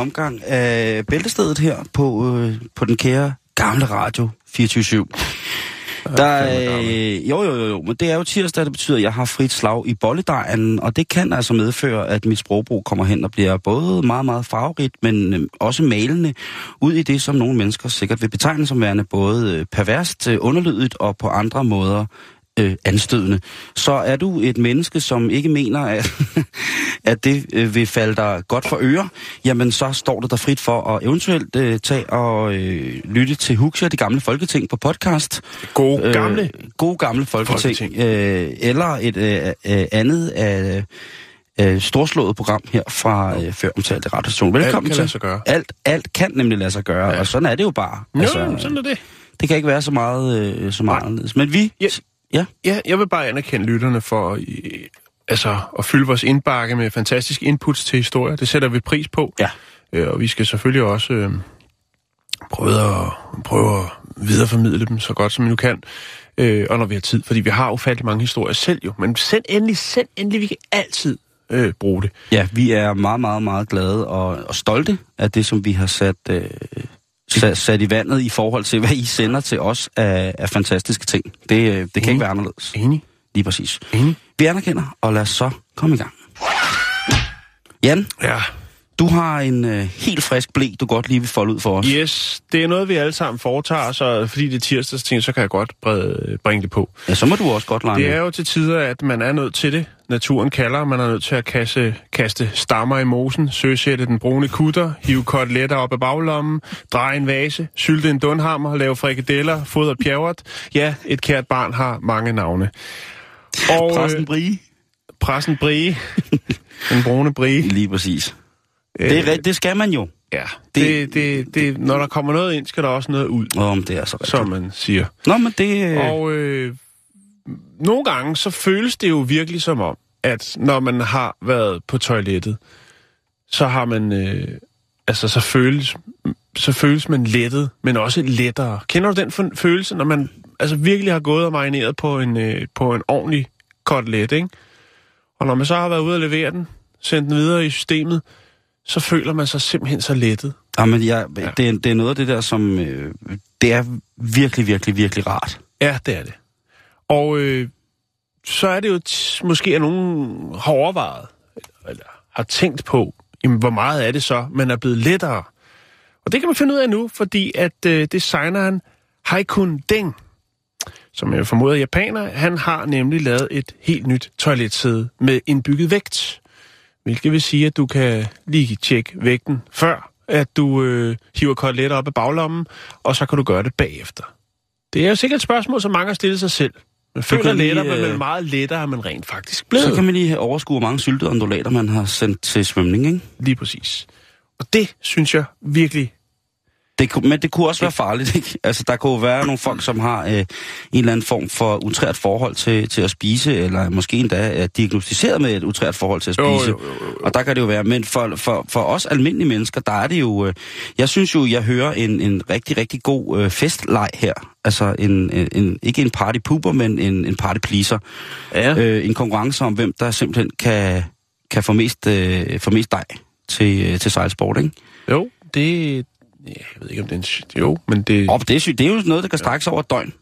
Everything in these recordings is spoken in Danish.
Omgang af Bæltestedet her på, øh, på den kære gamle radio 24 der, øh, jo, jo, jo, jo, men det er jo tirsdag, det betyder, at jeg har frit slag i bolledejen, og det kan altså medføre, at mit sprogbrug kommer hen og bliver både meget, meget farverigt, men øh, også malende ud i det, som nogle mennesker sikkert vil betegne som værende både øh, perverst, øh, underlydigt og på andre måder øh, anstødende. Så er du et menneske, som ikke mener, at, at det øh, vil falde dig godt for øre, jamen så står det der frit for at eventuelt øh, tage og øh, lytte til Huxia, det gamle folketing på podcast. God gamle. Øh, god gamle folketing. Folketing. Øh, eller et øh, øh, andet af øh, storslået program her fra øh, før omtalte radiostation. Velkommen kan til. sig gøre. Alt, alt kan nemlig lade sig gøre, ja. og sådan er det jo bare. Jo, altså, sådan er det. det kan ikke være så meget, øh, så meget anderledes. Men vi... Ja. Ja. Ja, jeg vil bare anerkende lytterne for øh, altså, at fylde vores indbakke med fantastiske inputs til historier. Det sætter vi pris på. Ja. Øh, og vi skal selvfølgelig også øh, prøve, at, prøve at videreformidle dem så godt som vi nu kan. Øh, og når vi har tid, fordi vi har ufattelig mange historier selv jo. Men send endelig, send endelig, vi kan altid øh, bruge det. Ja, vi er meget, meget, meget glade og, og stolte af det, som vi har sat, øh, sat, sat i vandet i forhold til, hvad I sender til os af, af fantastiske ting. Det, øh, det kan ikke være anderledes. Enig? Lige præcis. Enig? Vi anerkender, og lad os så komme i gang. Jan, Ja. Du har en øh, helt frisk blæ, du godt lige vil folde ud for os. Yes, det er noget, vi alle sammen foretager, så fordi det er tirsdags ting, så kan jeg godt brede, bringe det på. Ja, så må du også godt lege Det er jo til tider, at man er nødt til det. Naturen kalder, man er nødt til at kaste, kaste stammer i mosen, søsætte den brune kutter, hive koteletter op af baglommen, dreje en vase, sylte en dunhammer, lave frikadeller, fodre pjævret. Ja, et kært barn har mange navne. Og Præsten øh, Brie. pressen Brie, den brune Brie. Lige præcis. Det, er, rigtigt, det skal man jo. Ja, det, det, det, når der kommer noget ind, skal der også noget ud, Om det er så rigtigt. som man siger. Nå, men det... Øh, Og øh, nogle gange, så føles det jo virkelig som om, at når man har været på toilettet, så har man, øh, altså så føles, så føles man lettet, men også lettere. Kender du den følelse, når man altså virkelig har gået og marineret på en, øh, på en ordentlig kotelet, ikke? Og når man så har været ude og levere den, sendt den videre i systemet, så føler man sig simpelthen så lettet. Jamen, jeg, ja. det, er, det er noget af det der, som... Øh, det er virkelig, virkelig, virkelig rart. Ja, det er det. Og øh, så er det jo måske, at nogen har overvejet, eller har tænkt på, jamen, hvor meget er det så, man er blevet lettere. Og det kan man finde ud af nu, fordi at øh, designeren Haikun Deng, som jeg formoder er japaner, han har nemlig lavet et helt nyt toiletsæde med indbygget vægt. Hvilket vil sige, at du kan lige tjekke vægten før, at du øh, hiver koteletter op af baglommen, og så kan du gøre det bagefter. Det er jo sikkert et spørgsmål, som mange har stillet sig selv. Man føler kan lige, lettere, men øh, man er meget lettere, er man rent faktisk blevet. Så kan man lige have overskue, hvor mange syltede undulater, man har sendt til svømning, ikke? Lige præcis. Og det synes jeg virkelig... Det, men det kunne også være farligt, ikke? Altså, der kunne jo være nogle folk, som har øh, en eller anden form for utrært forhold til, til at spise, eller måske endda er diagnostiseret med et utrært forhold til at Jo, spise. jo, jo, jo. Og der kan det jo være. Men for, for, for os almindelige mennesker, der er det jo... Øh, jeg synes jo, jeg hører en, en rigtig, rigtig god øh, festleg her. Altså, en, en, en, ikke en party pooper, men en, en party pleaser. Ja. Øh, en konkurrence om, hvem der simpelthen kan, kan få mest, øh, få mest dej til, øh, til sejlsport, ikke? Jo, det... Ja, jeg ved ikke, om det er en... Jo, men det, Og det er, sygt. det er jo noget, der kan strække sig over et døgn.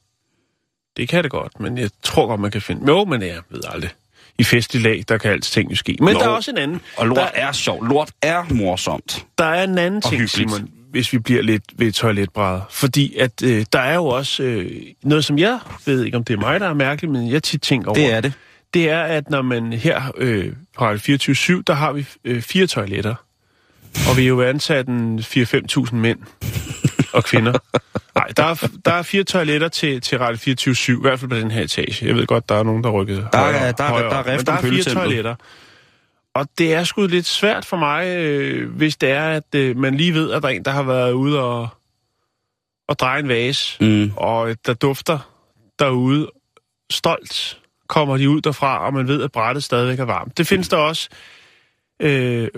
det kan det godt. Men jeg tror godt, man kan finde... Jo, men jeg ved aldrig. I festlig lag, der kan alting jo ske. Men Nå. der er også en anden. Og lort der, er sjovt. Lort er morsomt. der er en anden ting, hyggeligt. Simon, hvis vi bliver lidt ved toiletbrædder. Fordi at øh, der er jo også øh, noget, som jeg ved ikke, om det er mig, der er mærkeligt, men jeg tit tænker over. Det er det. det er, at når man her øh, på Radio 24 der har vi øh, fire toiletter. Og vi er jo ansat en 4-5.000 mænd og kvinder. Nej, der er, der er fire toiletter til, til Radio 24 i hvert fald på den her etage. Jeg ved godt, der er nogen, der rykker Der er- højere, der er- højere, der er men rift der er fire toiletter. Og det er sgu lidt svært for mig, øh, hvis det er, at øh, man lige ved, at der er en, der har været ude og, og dreje en vase, Mm. og der dufter derude. Stolt kommer de ud derfra, og man ved, at brættet stadigvæk er varmt. Det findes der også øh,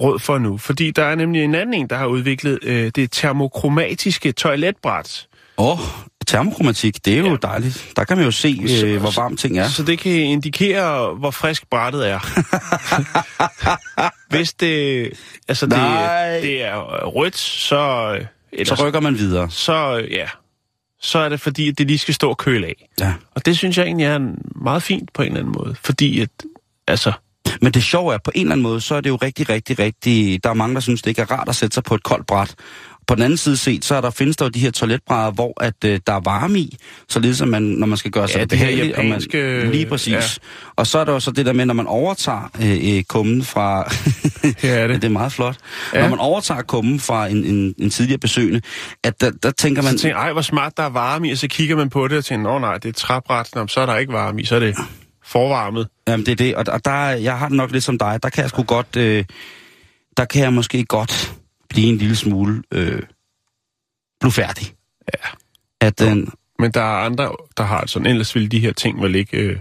råd for nu, fordi der er nemlig en anden en, der har udviklet øh, det termokromatiske toiletbræt. Åh, oh, termokromatik, det er jo ja. dejligt. Der kan man jo se, Så- øh, hvor varmt ting er. Så det kan indikere, hvor frisk brættet er. Hvis det, altså Nej. det, det er rødt, så, øh, eller, Så rykker man videre. så, øh, ja, så er det fordi, at det lige skal stå og køle af. Ja. Og det synes jeg egentlig er en, meget fint på en eller anden måde. Fordi at, altså, Men det sjove er, på en eller anden måde, så er det jo rigtig, rigtig, rigtig... Der er mange, der synes, det ikke er rart at sætte sig på et koldt bræt. På den anden side set, så er der, findes der jo de her toiletbrædder, hvor at, øh, der er varme i, således at man, når man skal gøre sig Ja, det her behageligt, og man, japanske- lige præcis. ja. Og så er der jo så det der med, når man overtager øh, øh, kummen fra... her er det det. er meget flot. Ja. Ja. Når man overtager kummen fra en, en, en tidligere besøgende, at der, der tænker man... Så tænker ej, hvor smart der er varme i, og så kigger man på det og tænker, åh nej, det er træbræt, Nå, så er der ikke varme i, så er det forvarmet. Jamen, det er det, og, og der, er- jeg har det nok lidt som dig. Der kan jeg sgu godt, øh, der kan jeg måske godt blive en lille smule øh, blufærdig. Ja. At, øh, Men der er andre, der har sådan, ellers ville de her ting vel ikke øh,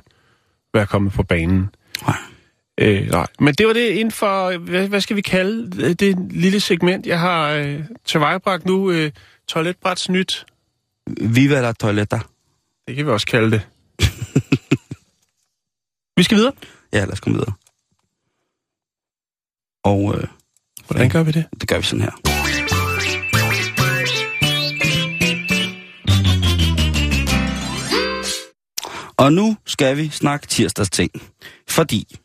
være kommet på banen. Nej. Øh, nej. Men det var det inden for, hvad, hvad skal vi kalde det, det lille segment, jeg har øh, tilvejebragt nu. Øh, toiletbræts nyt. Viva la toiletter. Det kan vi også kalde det. Vi skal videre. Ja, lad os komme videre. Og øh, Hvordan gør vi det? det gør vi sådan her. Og nu skal vi snakke tirsdags ting. Fordi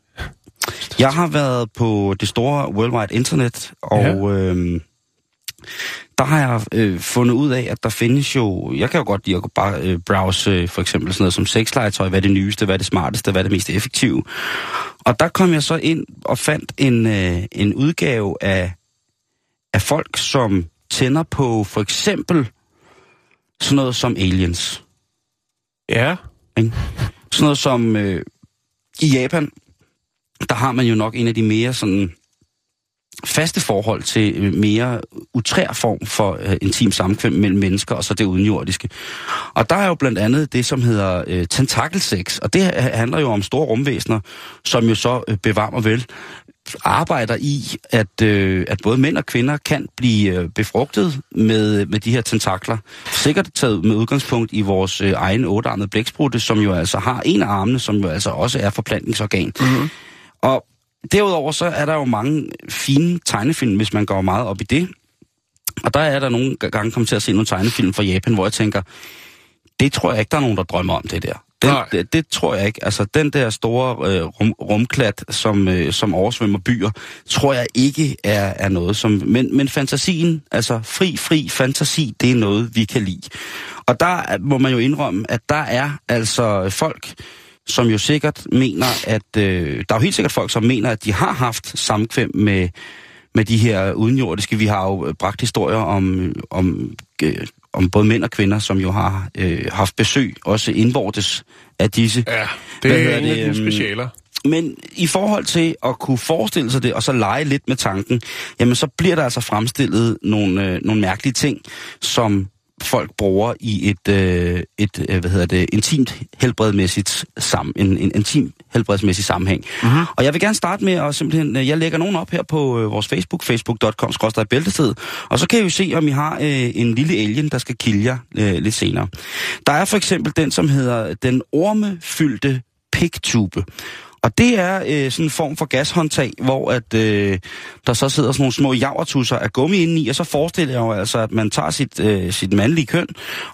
jeg har været på det store World Wide Internet, og ja. øhm, der har jeg øh, fundet ud af, at der findes jo... Jeg kan jo godt lide at bare øh, browse øh, for eksempel sådan noget som sexlegetøj, hvad er det nyeste, hvad er det smarteste, hvad er det mest effektive. Og der kom jeg så ind og fandt en, øh, en udgave af, af folk, som tænder på for eksempel sådan noget som aliens. Ja. Ikke? Sådan noget som øh, i Japan, der har man jo nok en af de mere sådan faste forhold til øh, mere utrær form for øh, intim samkvem mellem mennesker og så det udenjordiske. Og der er jo blandt andet det, som hedder øh, tentakelsex, og det ha- handler jo om store rumvæsener, som jo så øh, bevarer vel arbejder i, at, øh, at både mænd og kvinder kan blive øh, befrugtet med, med de her tentakler. Sikkert taget med udgangspunkt i vores øh, egen ottearmede blæksprutte, som jo altså har en af armene, som jo altså også er forplantningsorgan. Mm-hmm. Og derudover så er der jo mange fine tegnefilm, hvis man går meget op i det. Og der er der nogle gange kommet til at se nogle tegnefilm fra Japan, hvor jeg tænker, det tror jeg ikke, der er nogen, der drømmer om det der. Den, Nej. det, det tror jeg ikke. Altså, den der store øh, rum, rumklat, som, øh, som oversvømmer byer, tror jeg ikke er, er noget som... Men, men fantasien, altså fri, fri fantasi, det er noget, vi kan lide. Og der er- må man jo indrømme, at der er altså folk, som jo sikkert mener, at... Øh, der er jo helt sikkert folk, som mener, at de har haft samkvem med, med de her udenjordiske. Vi har jo øh, bragt historier om, om, øh, om både mænd og kvinder, som jo har øh, haft besøg, også indvortes af disse. Ja, det er en af dine øhm, specialer. Men i forhold til at kunne forestille sig det, og så lege lidt med tanken, jamen så bliver der altså fremstillet nogle, øh, nogle mærkelige ting, som folk bruger i et, øh, et øh, hvad hedder det, intimt helbredmæssigt sam, en, en intim helbredsmæssig sammenhæng. Mm-hmm. Og jeg vil gerne starte med at simpelthen, øh, jeg lægger nogen op her på øh, vores Facebook, facebook.com bæltested, og så kan I jo se, om I har øh, en lille alien, der skal kilde jer øh, lidt senere. Der er for eksempel den, som hedder den ormefyldte pigtube. Og det er øh, sådan en form for gashåndtag, hvor at, øh, der så sidder sådan nogle små javertusser af gummi indeni, og så forestiller jeg jo altså, at man tager sit, øh, sit mandlige køn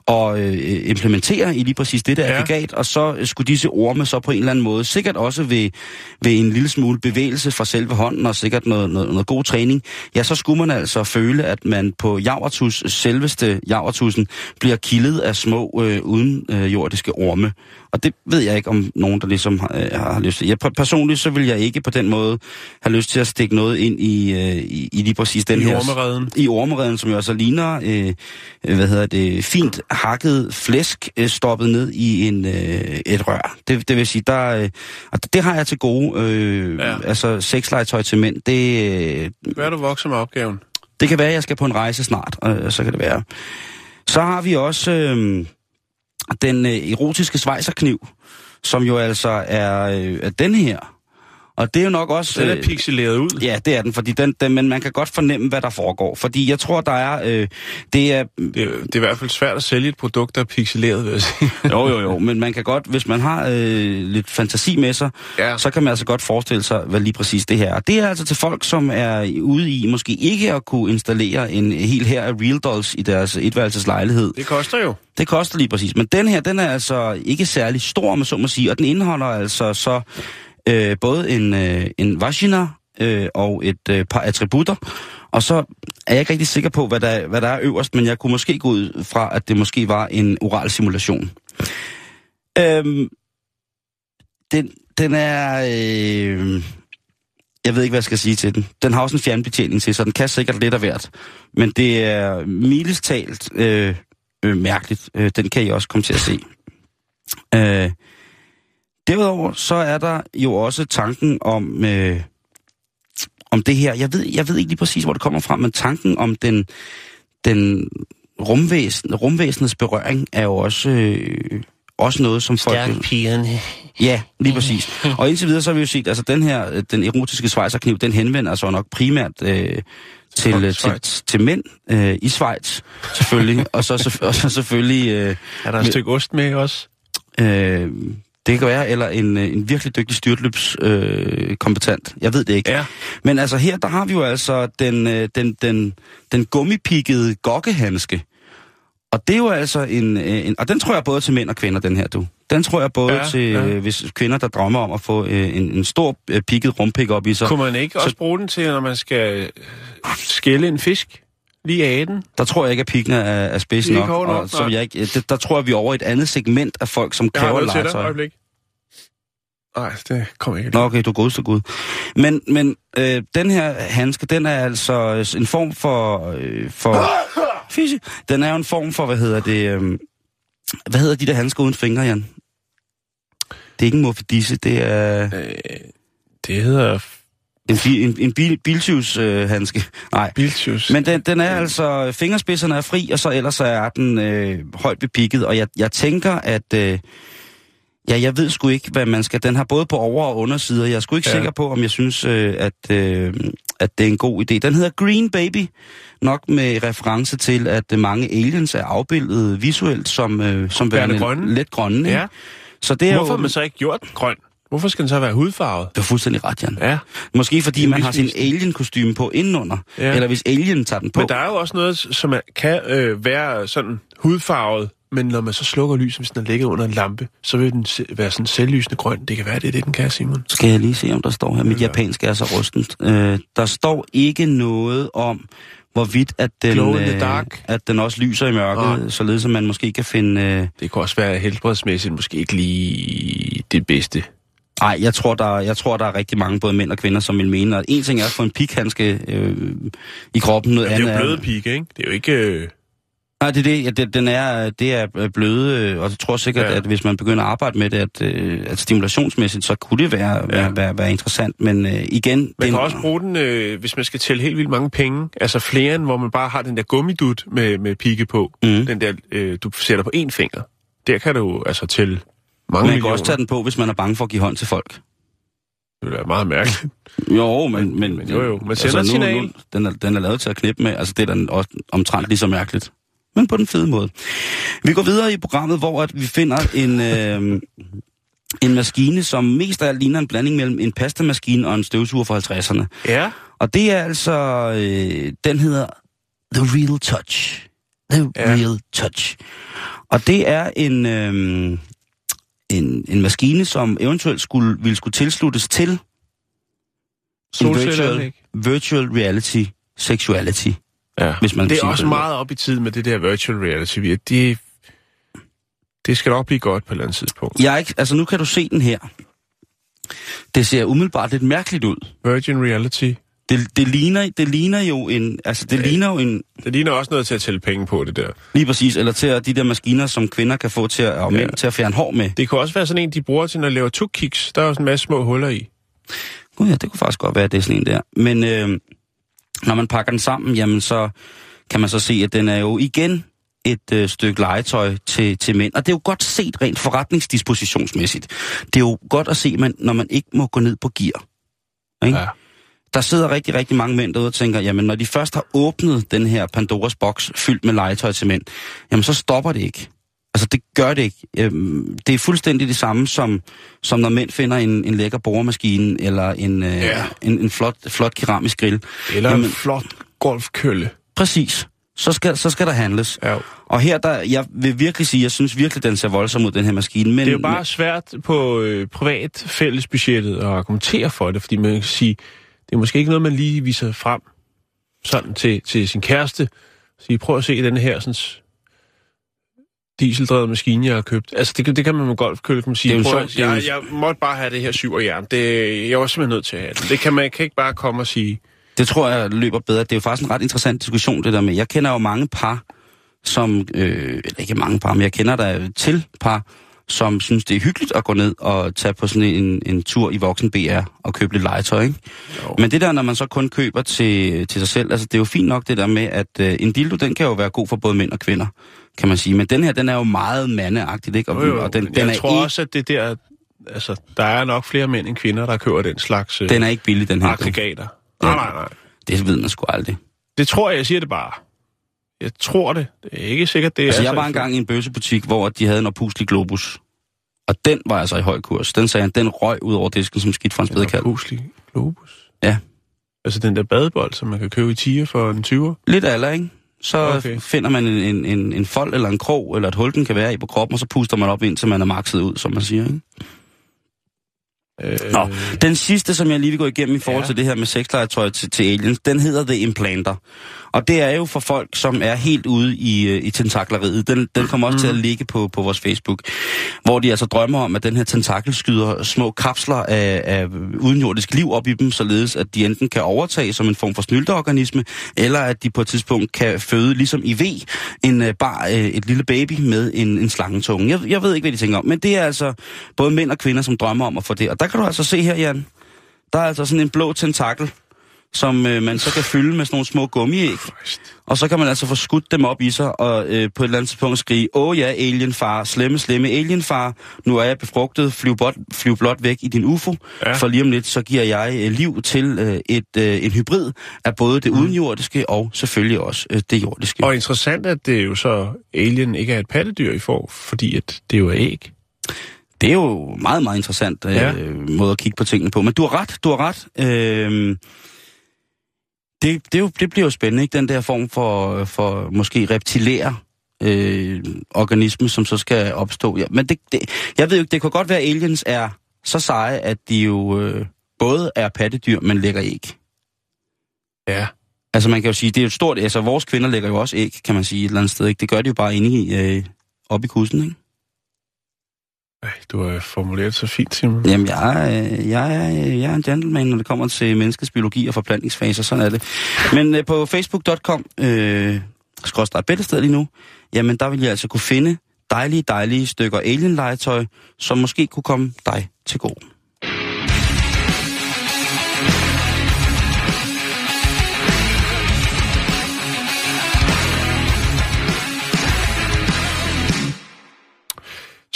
og øh, implementerer i lige præcis det der Ja. aggregat, og så skulle disse orme så på en eller anden måde, sikkert også ved, ved en lille smule bevægelse fra selve hånden, og sikkert noget, noget, noget god træning, ja, så skulle man altså føle, at man på javertus, selveste javertussen, bliver kildet af små øh, uden øh, jordiske orme. Og det ved jeg ikke, om nogen, der ligesom har, øh, har lyst til. Jeg, per- personligt, så vil jeg ikke på den måde have lyst til at stikke noget ind i, øh, i, i lige præcis den I her... ormereden. I ormereden, som jo altså ligner, øh, øh, hvad hedder det, fint hakket flæsk øh, stoppet ned i en øh, et rør. Det, det vil sige, der, øh, og det, har jeg til gode. Øh, Ja. Altså sexlegetøj til mænd, det, øh, Hvad er du vokser med opgaven? det kan være, at jeg skal på en rejse snart, øh, så kan det være. Så har vi også øh, den øh, erotiske svejserkniv, som jo altså er, øh, er den her. Og det er jo nok også... Den er øh, pixeleret ud. Ja, det er den, fordi den, den, men man kan godt fornemme, hvad der foregår. Fordi jeg tror, der er... Øh, det er... Det, er, det er i hvert fald svært at sælge et produkt, der er pixeleret, vil jeg sige. Jo, jo, jo, men man kan godt, hvis man har øh, lidt fantasi med sig, Ja. så kan man altså godt forestille sig, hvad lige præcis det her er. Det er altså til folk, som er ude i måske ikke at kunne installere en hel her af Real Dolls i deres etværelseslejlighed. Det koster jo. Det koster lige præcis. Men den her, den er altså ikke særlig stor, med så må sige, og den indeholder altså så øh, både en, øh, en vagina øh, og et øh, par attributter. Og så er jeg ikke rigtig sikker på, hvad der, hvad der er øverst, men jeg kunne måske gå ud fra, at det måske var en oral simulation. Øhm, den, den er... Øh, jeg ved ikke, hvad jeg skal sige til den. Den har også en fjernbetjening til, så den kan sikkert lidt af hvert. Men det er mildest talt øh, øh, mærkeligt. Øh, den kan I også komme til at se. Øh, derudover så er der jo også tanken om, øh, om det her. Jeg ved, jeg ved ikke lige præcis, hvor det kommer fra, men tanken om den, den rumvæsen, rumvæsenets berøring er jo også, øh, også noget, som folk... pigerne. Ja, lige præcis. Og indtil videre så har vi jo set, altså den her, øh, den erotiske svejserkniv, den henvender sig nok primært øh, til, i øh, til, til mænd øh, i Schweiz, selvfølgelig. og, så, og så selvfølgelig... Øh, Er der et stykke ost med også? øh, det kan være, eller en, øh, en virkelig dygtig styrtløbskompetent. Øh, kompetent. jeg ved det ikke. Ja. Men altså her, der har vi jo altså den, øh, den, den, den gummipikkede gokkehandske. Og det er jo altså en, øh, en... Og den tror jeg både til mænd og kvinder, den her, du. Den tror jeg både Ja, til ja. hvis kvinder, der drømmer om at få øh, en, en stor øh, pikket rumpik op i sig. Kunne man ikke også bruge den til, når man skal skille en fisk? Den? Der tror jeg ikke, at pikken er, er spids Det nok. ikke nok, og nej. vil jeg ikke, der, der tror jeg, vi er over et andet segment af folk, som Jeg har kræver noget til dig. legetøj. Øjeblik. Nej, det kommer ikke. Nå, okay, du er godeste gud. Men, men øh, den her handske, den er altså en form for... Øh, for fisse. Den er jo en form for, hvad hedder det... Øh, hvad hedder de der handsker uden fingre, Jan? Det er ikke en morfidisse, det er Øh, det hedder en, bi, en, en bil, biltyvs øh. Nej, bilsjus. men den, den er altså, fingerspidserne er fri, og så ellers så er den øh, højt bepikket, og jeg, jeg tænker, at... Øh, ja, jeg ved sgu ikke, hvad man skal... Den har både på over- og undersider. Jeg er sgu ikke Ja. sikker på, om jeg synes, øh, at, øh, at det er en god idé. Den hedder Green Baby, nok med reference til, at mange aliens er afbildet visuelt som, øh, som Værende grønne. let grønne. ikke? Ja. Så det er Hvorfor jo... har man så ikke gjort grøn? Hvorfor skal den så være hudfarvet? Du har fuldstændig ret, Jan. Ja. Måske fordi Det er man har sin misvisende. alien-kostyme på indenunder. Ja. Ja. Eller hvis alien tager den på. Men der er jo også noget, som er, kan øh, være sådan hudfarvet, men når man så slukker lyset, hvis den er ligget under en lampe, så vil den være sådan selvlysende grøn. Det kan være, det er det, den kan, Simon. Skal jeg lige se, om der står her. Mit Ja. japansk er så rustent. Øh, der står ikke noget om, hvorvidt at den, øh, dark. at den også lyser i mørket. Nej. således at man måske kan finde... Øh... Det kan også være helbredsmæssigt måske ikke lige det bedste. Ej, jeg tror, der, jeg tror, der er rigtig mange, både mænd og kvinder, som vil mene, at en ting er at få en pikhandske øh, i kroppen, noget Men det er andet jo bløde pigge, ikke? Det er jo ikke... Øh... Nej, det er det. Ja, det, den er, det er bløde, øh, og jeg tror sikkert, Ja. at hvis man begynder at arbejde med det, at, øh, at stimulationsmæssigt, så kunne det være, ja. være, være, være interessant. Men øh, igen... Man det, kan også bruge den, øh, hvis man skal tælle helt vildt mange penge. Altså flere end, hvor man bare har den der gummidut med, med pigge på. Mm. Den der, øh, du sætter på én finger. Der kan du altså tælle mange Man kan millioner. også tage den på, hvis man er bange for at give hånd til folk. Det være meget mærkeligt. Jo, men... men, men jo, jo. Man sender et nu, signal. Nu, den, er, den er lavet til at knippe med, altså det er den også omtrent lige så mærkeligt. Men på den fede måde. Vi går videre i programmet, hvor at vi finder en, øh, En maskine, som mest af alt ligner en blanding mellem en pastamaskine og en støvsuger fra 50'erne. Ja. Og det er altså, øh, den hedder The Real Touch. The ja. Real Touch. Og det er en, øh, en, en maskine, som eventuelt skulle, ville skulle tilsluttes til en virtual, virtual reality sexuality, Ja. hvis man Det er også den meget op i tid med det der virtual reality. Vi- Det, det skal nok blive godt på et eller andet tidspunkt. Jeg er ikke, altså nu kan du se den her. Det ser umiddelbart lidt mærkeligt ud. Virgin reality. Det, det, ligner, det ligner jo en, altså det ligner jo en, Det ligner også noget til at tælle penge på, det der. lige præcis, eller til at de der maskiner, som kvinder kan få til at, og mænd Ja. til at fjerne hår med. Det kan også være sådan en, de bruger til, når de laver tuk-kiks. Der er sådan en masse små huller i. Gud ja, det kunne faktisk godt være, at det er sådan en der. Men øh, når man pakker den sammen, jamen så kan man så se, at den er jo igen et øh, stykke legetøj til, til mænd. Og det er jo godt set rent forretningsdispositionsmæssigt. Det er jo godt at se, man, når man ikke må gå ned på gear. Ikke? Ja. Der sidder rigtig, rigtig mange mænd derude og tænker, jamen når de først har åbnet den her Pandoras boks fyldt med legetøj til mænd, jamen så stopper det ikke. Altså det gør det ikke. Øhm, det er fuldstændig det samme som, som når mænd finder en, en lækker boremaskine eller en, øh, Ja. en, en flot, flot keramisk grill. Eller Jamen- en flot golfkølle. Præcis. Så skal, så skal der handles. Ja. Og her, der, jeg vil virkelig sige, jeg synes virkelig, den ser voldsom ud, den her maskine. Men, Det er jo bare svært på øh, privat fællesbudgettet at argumentere for det, fordi man kan sige, det er måske ikke noget, man lige viser frem sådan til, til sin kæreste. Sige, prøv at se den her sådan, dieseldrevet maskine, jeg har købt. Altså, det, kan- det kan man med golfkølle, kan man sige. Det er jo sjovt, jeg, jeg måtte bare have det her syv og jern. Det, jeg var simpelthen nødt til at have det. Det kan man kan ikke bare komme og sige. Det tror jeg løber bedre. Det er jo faktisk en ret interessant diskussion, det der med. Jeg kender jo mange par, som... Øh, eller ikke mange par, men jeg kender der til par, som synes, det er hyggeligt at gå ned og tage på sådan en, en tur i voksen BR og købe lidt legetøj, ikke? Jo. Men det der, når man så kun køber til, til sig selv, altså det er jo fint nok det der med, at øh, en dildo, den kan jo være god for både mænd og kvinder, kan man sige. Men den her, den er jo meget mandeagtig, ikke? Og, Jo, jo, og den, den, jeg er tror ikke, også, at det der... Altså, der er nok flere mænd end kvinder, der køber den slags øh, den er ikke billig, den her. aggregater. Nej, nej, nej. Det ved man sgu aldrig. Det tror jeg, jeg siger det bare. Jeg tror det. Det er ikke sikkert, det Altså, er jeg så- var engang i en bøssebutik, hvor de havde en oppuslig globus. Og den var altså i høj kurs. Den sagde han, den røg ud over disken som skidt fra en En spædekalv. puslig globus. Ja. Altså den der badebold, som man kan købe i tiger for en 20'er. Lidt alder, ikke? Så okay. finder man en, en, en, en fold eller en krog, eller et hul, den kan være i på kroppen, og så puster man op, indtil man er makset ud, som man siger, ikke? Øh, Nå, den sidste, som jeg lige vil gå igennem i forhold Ja. til det her med sexlegetøj til, til aliens, den hedder The Implanter. Og det er jo for folk, som er helt ude i, øh, i tentakleriet. Den, den kommer også mm. til at ligge på, på vores Facebook. Hvor de altså drømmer om, at den her tentakel skyder små kapsler af, af udenjordisk liv op i dem, således at de enten kan overtage som en form for snylteorganisme, eller at de på et tidspunkt kan føde, ligesom i V, en, øh, bare øh, et lille baby med en, en slangetunge. Jeg, jeg ved ikke, hvad de tænker om, men det er altså både mænd og kvinder, som drømmer om at få det. Og der kan du altså se her, Jan, der er altså sådan en blå tentakel, som øh, man så kan fylde med sådan nogle små gummiæg. Og så kan man altså få skudt dem op i sig, og øh, på et eller andet tidspunkt skrige, åh ja, alienfar, slemme, slemme alienfar, nu er jeg befrugtet, flyv, bot, flyv blot væk i din UFO, Ja. for lige om lidt, så giver jeg øh, liv til øh, et, øh, en hybrid af både det udenjordiske og selvfølgelig også øh, det jordiske. Og interessant, at det jo så alien ikke er et pattedyr i for, fordi at det jo er æg. Det er jo meget, meget interessant øh, Ja. ja. måde at kigge på tingene på. Men du har ret, du har ret. Øh, det, det, jo, det bliver jo spændende, ikke? Den der form for, for måske reptilære øh, organisme, som så skal opstå. Ja, men det, det, jeg ved jo ikke, det kan godt være, at aliens er så seje, at de jo øh, både er pattedyr, men lægger æg. Ja. Altså man kan jo sige, det er jo et stort... Altså vores kvinder lægger jo også æg, kan man sige, et eller andet sted. Ikke? Det gør de jo bare inde i, øh, op i kussen, ikke? Ej, du har formuleret så fint, Simon. Jamen, jeg, er, øh, jeg, er, øh, jeg er en gentleman, når det kommer til menneskets biologi og forplantningsfaser. Sådan er det. Men øh, på facebook.com, øh, skrådstræk bæltested lige nu, jamen der vil jeg altså kunne finde dejlige, dejlige stykker alien-legetøj, som måske kunne komme dig til gode.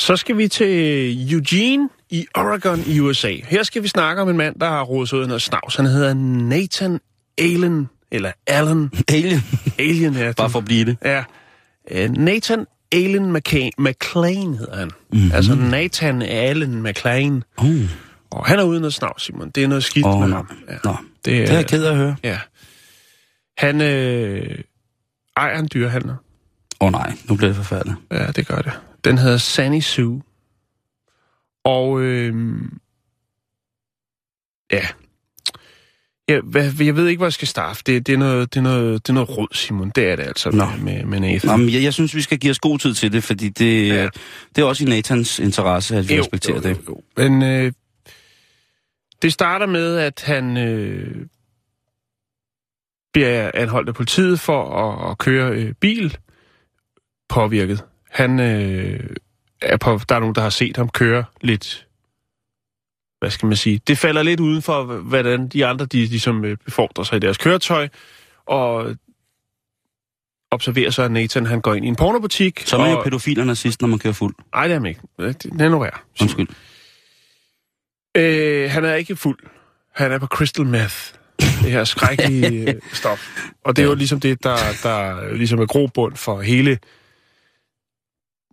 Så skal vi til Eugene i Oregon i USA. Her skal vi snakke om en mand, der har rodet ud noget snavs. Han hedder Nathan Allen, eller Allen. Alien, Alien, ja. bare for at blive det. Ja. Øh, Nathan Alan McCain, McLean hedder han. Mm-hmm. Altså Nathan Allen McLean. Uh. Og han er uden at snav, Simon. Det er noget skidt Åh, med ham. Ja. Nå, Det, det er jeg ked af at høre. Ja. Han øh, ejer en dyrehandler. Åh oh, nej, nu bliver det forfærdeligt. Ja, det gør det. Den hedder Sunny Sue. Og øh, ja. Hvad, jeg ved ikke, hvor jeg skal starte. Det, det, er noget, det, er noget, det er noget råd, Simon. Det er det altså Nå. med, med, Nathan. Nå, men jeg, jeg synes, vi skal give os god tid til det, fordi det, Ja. det er også i Nathans interesse, at vi respekterer det. Jo, jo. Men øh, det starter med, at han øh, bliver anholdt af politiet for at, at køre øh, bil påvirket. Han øh, er på, der er nogen, der har set ham køre lidt, hvad skal man sige, det falder lidt uden for, hvordan de andre, de ligesom øh, befordrer sig i deres køretøj, og observerer så, at Nathan han går ind i en pornobutik. Så er man jo pædofil og nazist, når man kører fuld. Nej, det er han ikke. Det det er nu værre. Undskyld. Øh, han er ikke fuld. Han er på crystal meth. Det her skrækkelige øh, stof. Og det er jo ligesom det, der, der ligesom er grobund for hele...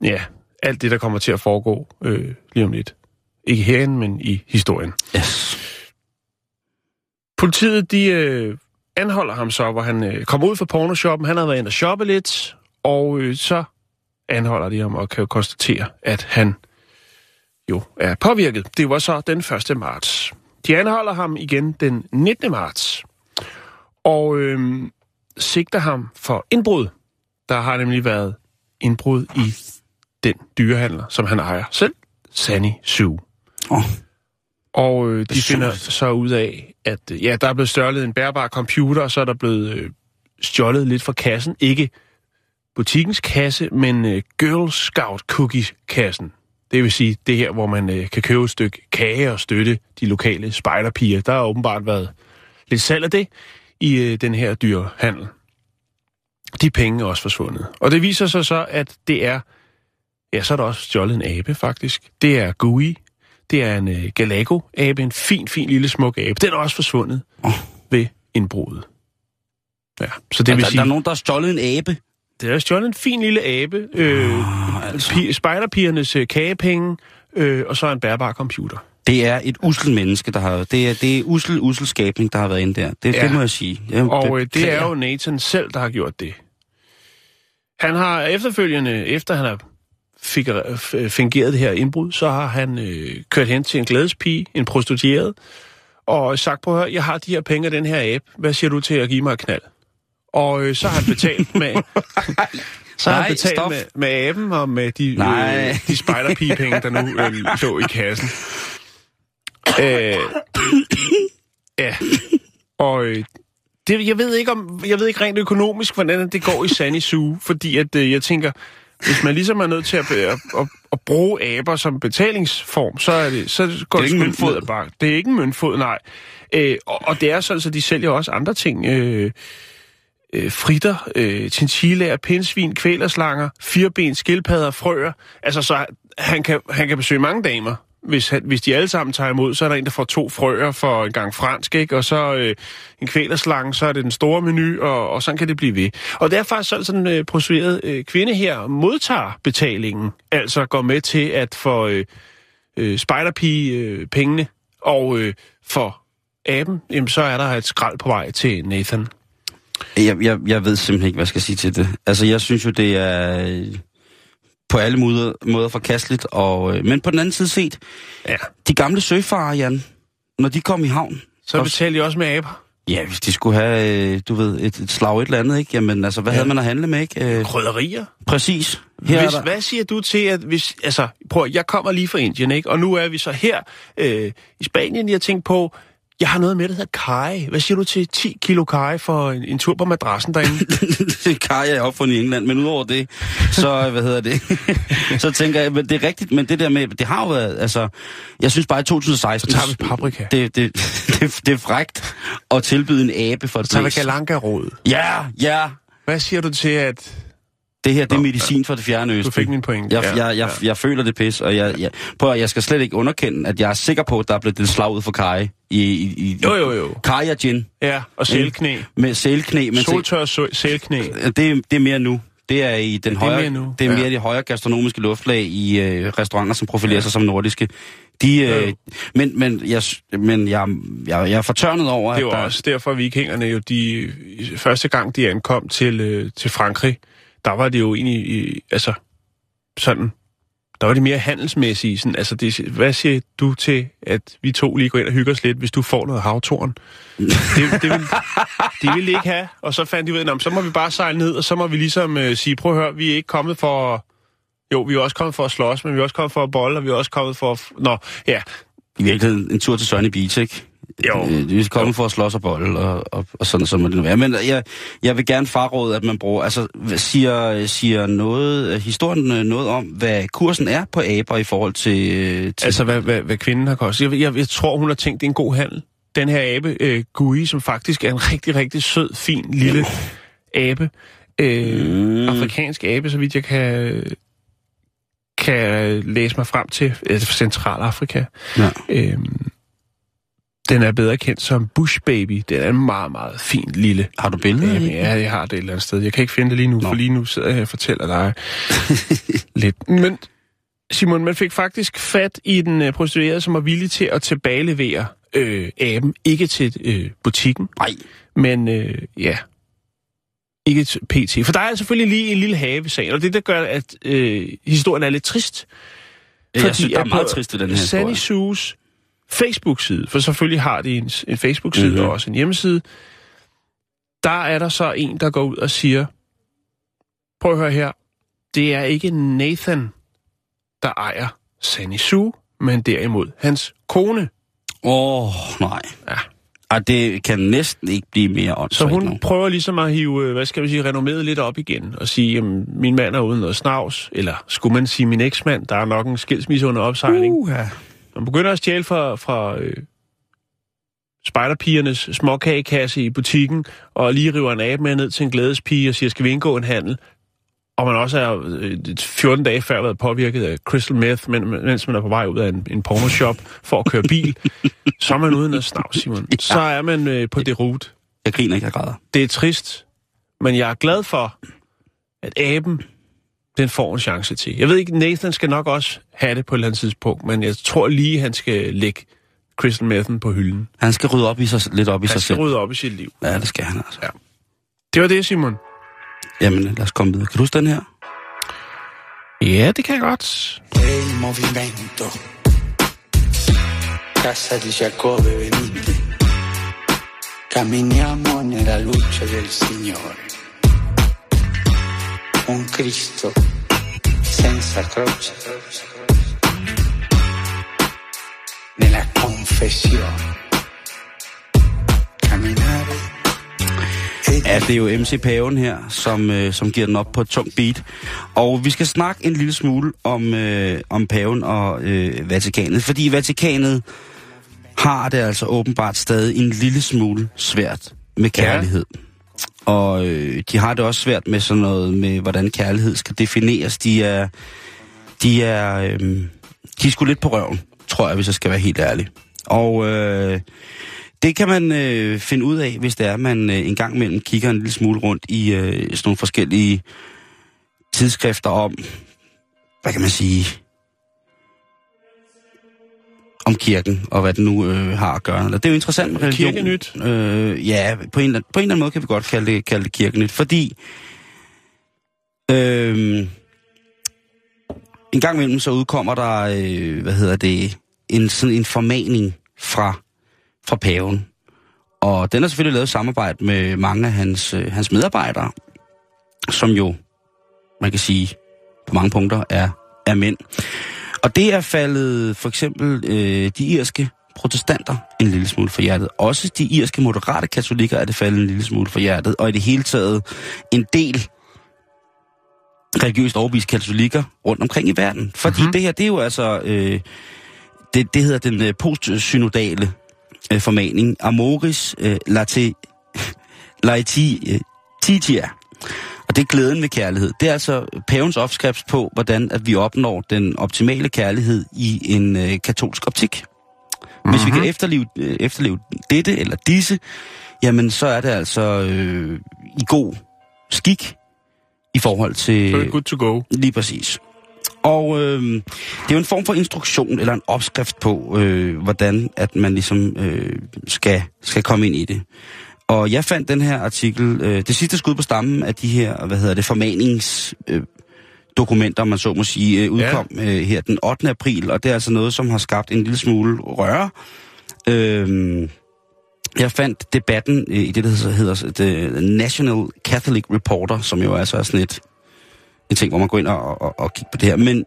Ja, alt det, der kommer til at foregå øh, lige om lidt. Ikke herinde, men i historien. Yes. Politiet, de øh, anholder ham så, hvor han øh, kommer ud fra pornoshoppen. Han har været inde og shoppe lidt, og øh, så anholder de ham og kan jo konstatere, at han jo er påvirket. Det var så den 1. marts. De anholder ham igen den 19. marts, og øh, sigter ham for indbrud. Der har nemlig været indbrud i den dyrehandler, som han ejer selv, Sunny Sue. Oh, Og øh, de finder så ud af, at øh, ja, der er blevet stjålet en bærbar computer, og så er der blevet øh, stjålet lidt fra kassen. Ikke butikkens kasse, men øh, Girl Scout Cookies-kassen. Det vil sige, det her, hvor man øh, kan købe et stykke kage og støtte de lokale spejderpiger. Der har åbenbart været lidt salg af det i øh, den her dyrehandel. De penge er også forsvundet. Og det viser sig så, at det er... Ja, så er der også stjålet en abe, faktisk. Det er Gui. Det er en øh, Galago-abe. En fin, fin lille smuk abe. Den er også forsvundet Åh. ved indbruddet. Ja, så det der, vil der, sige... der er nogen, der har stjålet en abe. Det er stjålet en fin lille abe, øh, Ah, altså. pi- spejderpigernes øh, kagepenge, øh, og så en bærbar computer. Det er et usel menneske, der har... Det er, det er usel, usel skabning, der har været inde der. Det, Ja. det må jeg sige. Jeg, Og øh, det er jo Nathan selv, der har gjort det. Han har efterfølgende, efter han har fingeret det her indbrud, så har han øh, kørt hen til en glædespige, en prostitueret, og sagt på her, jeg har de her penge af den her abe. Hvad siger du til at give mig et knald? Og øh, så har han betalt med... Så har han betalt stop. med, med aben og med de, Nej. øh, de spejderpigepenge, der nu øh, lå i kassen. Øh, ja. Og øh, det, jeg ved ikke om, jeg ved ikke rent økonomisk, hvordan det går i Sunny Zoo, fordi at øh, jeg tænker, hvis man ligesom er nødt til at, at, at, at bruge aber som betalingsform, så er det, så går Det er det, ikke møntfod. Det er ikke en møntfod, nej. Øh, og, og det er sådan, så de sælger også andre ting. Øh, øh, fritter, øh, chinchillaer, pindsvin, kvælerslanger, firbens, skildpadder, frøer. Altså, så han kan, han kan besøge mange damer. Hvis, han, hvis de alle sammen tager imod, så er der en, der får to frøer for en gang fransk, ikke? Og så øh, en kvælerslange, så er det den store menu, og, og sådan kan det blive ved. Og det er faktisk sådan, sådan en øh, prostitueret øh, kvinde her modtager betalingen, altså går med til at få øh, øh, spejderpige øh, pengene, og øh, for aben, jamen, så er der et skrald på vej til Nathan. Jeg, jeg, jeg ved simpelthen ikke, hvad jeg skal sige til det. Altså, jeg synes jo, det er øh, på alle måder, måder forkasteligt. Og, øh, men på den anden side set, Ja. de gamle søfarer, Jan, når de kom i havn, Så Og- betaler de også med aber. ja, hvis de skulle have, øh, du ved, et, et slag et eller andet, ikke? Jamen, altså, hvad Ja. havde man at handle med, ikke? Øh, Krydderier. præcis. Her Hvis, hvad siger du til, at hvis... Altså, prøv, jeg kommer lige fra Indien, ikke? Og nu er vi så her øh, i Spanien, jeg tænker på... Jeg har noget med, der hedder kaj. Hvad siger du til 10 kilo kaj for en, en tur på madrassen derinde? det kan jeg opfundet i England, men udover det, så, hvad hedder det, så tænker jeg, men det er rigtigt, men det der med, det har jo været, altså, jeg synes bare i 2016... Så tager vi paprika. Det, det, det, det er frægt at tilbyde en abe for et Så er pris. galanka-råd. Ja, ja, Hvad siger du til, at det her, det er medicin for det fjerne østen. du fik min pointe? Jeg, jeg, jeg, jeg føler det pis, og jeg, jeg, prøv, at- jeg skal slet ikke underkende, at jeg er sikker på, at der er blevet det slag ud for Kai i, i, i Jo, jo, jo. Kai og gin Ja, og sælknæ. med sælknæ. Men Soltør sælknæ. det, det er mere nu. Det er i den er højere, mere nu. det er mere Ja. de højere gastronomiske luftlag i øh, restauranter, som profilerer ja. sig som nordiske. De, øh, jo. men men, jeg, men jeg, jeg, jeg er fortørnet over, Det er jo at der, også derfor, vikingerne jo, de, første gang de ankom til, øh, til Frankrig, der var det jo egentlig, øh, altså, sådan, der var det mere handelsmæssige. Sådan, altså, det, hvad siger du til, at vi to lige går ind og hygger os lidt, hvis du får noget havtorn? Det, det vil, de ville ikke have, og så fandt de ud af, så må vi bare sejle ned, og så må vi ligesom øh, sige, prøv at høre, vi er ikke kommet for... Jo, vi er også kommet for at slås, men vi er også kommet for at bolle, og vi er også kommet for at... Nå, ja, i virkeligheden en tur til Sunny Beach, ikke? Jo. Øh, Vi skal komme for at slås og bolle, og, og, og sådan, så må det nu være. Men jeg, jeg vil gerne farråde, at man bruger... Altså, siger, siger noget, øh, historien øh, noget om, hvad kursen er på aber i forhold til... øh, til Altså, hvad, hvad, hvad kvinden har kostet. Jeg, jeg, jeg tror, hun har tænkt, det er en god handel. Den her abe, øh, Gui, som faktisk er en rigtig, rigtig sød, fin, lille abe. Øh, Mm. Afrikansk abe, så vidt jeg kan, kan læse mig frem til. Altså, fra Centralafrika. Ja. Øh, den er bedre kendt som Bush Baby. Den er en meget, meget fin lille Har du billeder? Jamen, ja, jeg har det et eller andet sted. Jeg kan ikke finde det lige nu, Nå. for lige nu sidder jeg her og fortæller dig lidt. Men Simon, man fik faktisk fat i den øh, prostituerede, som var villig til at tilbagelevere øh, aben. Ikke til øh, butikken, Nej. men øh, ja, ikke til PT. For der er selvfølgelig lige en lille have i sagen, og det, der gør, at øh, historien er lidt trist. Jeg synes, der er meget trist den her Sunny historie. Facebook-side, for selvfølgelig har de en, en Facebook-side Mhm. mm-hmm. og også en hjemmeside, der er der så en, der går ud og siger, prøv at høre her, det er ikke Nathan, der ejer Sunny Sue, men derimod hans kone. Åh, oh, nej. Ja. Ej, det kan næsten ikke blive mere Så åndssvagt hun nu. prøver ligesom at hive, øh, hvad skal vi sige, renommet lidt op igen, og sige, jamen, min mand er uden noget snavs, eller skulle man sige min eksmand, der er nok en skilsmisse under opsejling. Uh, ja. Man begynder at stjæle fra, fra øh, spejderpigernes småkagekasse i butikken, og lige river en abe med ned til en glædespige og siger, skal vi indgå en handel? Og man også er øh, 14 dage før været påvirket af crystal meth, men, mens man er på vej ud af en, en pornoshop for at køre bil, så er man uden at snavs, Simon. Så er man øh, på det rute. Jeg griner ikke, jeg græder. Det er trist, men jeg er glad for, at aben, den får en chance til. Jeg ved ikke, Nathan skal nok også have det på et eller andet tidspunkt, men jeg tror lige, han skal lægge crystal methen på hylden. Han skal rydde op i sig, lidt op i Han sig skal selv. rydde op i sit liv. Ja, det skal han altså. Ja. Det var det, Simon. Jamen, lad os komme videre. Kan du huske den her? Ja, det kan jeg godt. il movimento. Casa di Giacobbe venite. Camminiamo nella luce del Signore. Un Cristo senza croce. Nella confessione. Camminare. Ja, det er jo MC Paven her, som, øh, som giver den op på et tungt beat. Og vi skal snakke en lille smule om, øh, om paven og øh, Vatikanet, fordi Vatikanet har det altså åbenbart stadig en lille smule svært med kærlighed. Ja. Og øh, de har det også svært med sådan noget med, hvordan kærlighed skal defineres. De er, de er, øh, de er sgu lidt på røven, tror jeg, hvis jeg skal være helt ærlig. Og øh, det kan man øh, finde ud af, hvis det er, at man øh, en gang imellem kigger en lille smule rundt i øh, sådan nogle forskellige tidsskrifter om, hvad kan man sige, om kirken, og hvad den nu øh, har at gøre. Det er jo interessant med religion. Kirkenyt. Øh, ja, på en, eller- på en eller anden måde kan vi godt kalde det, kalde det kirkenyt, fordi øh, en gang imellem så udkommer der, øh, hvad hedder det, en sådan en formaning fra, fra paven. Og den har selvfølgelig lavet samarbejde med mange af hans, øh, hans medarbejdere, som jo, man kan sige, på mange punkter er, er mænd. Og det er faldet for eksempel øh, de irske protestanter en lille smule for hjertet. Også de irske moderate katolikker er det faldet en lille smule for hjertet. Og i det hele taget en del religiøst overbeviste katolikker rundt omkring i verden. Fordi mm-hmm. det her, det er jo altså... Øh, det, det hedder den øh, postsynodale øh, formaning. Amoris øh, late, laeti, øh, titia. Og det er glæden ved kærlighed. Det er altså pavens opskrift på, hvordan at vi opnår den optimale kærlighed i en øh, katolsk optik. Hvis vi kan efterleve, øh, efterleve dette eller disse, jamen så er det altså øh, i god skik i forhold til... Så er det good to go. Lige præcis. Og øh, det er jo en form for instruktion eller en opskrift på, øh, hvordan at man ligesom øh, skal, skal komme ind i det. Og jeg fandt den her artikel, øh, det sidste skud på stammen af de her, hvad hedder det, formanings... Øh, dokumenter, man så må sige, øh, udkom ja. øh, her den 8. april, og det er altså noget, som har skabt en lille smule røre. Øh, jeg fandt debatten øh, i det, der hedder, hedder The National Catholic Reporter, som jo altså er sådan et, en ting, hvor man går ind og, og, og kigger på det her. Men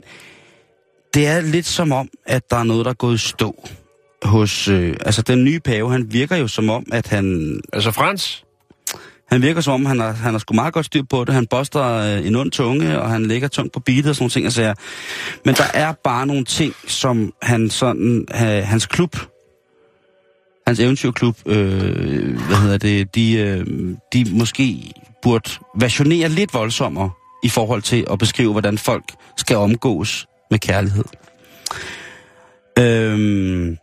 det er lidt som om, at der er noget, der er gået i stå hos... Øh, altså, den nye pave, han virker jo som om, at han... Altså Frans? Han virker som om, han har, han har sgu meget godt styr på det. Han boster øh, en ond tunge, og han ligger tungt på beatet og sådan nogle ting. Altså, men der er bare nogle ting, som han sådan, øh, hans klub, hans eventyrklub, øh, hvad hedder det, de, øh, de måske burde versionere lidt voldsommere i forhold til at beskrive, hvordan folk skal omgås med kærlighed. Øh,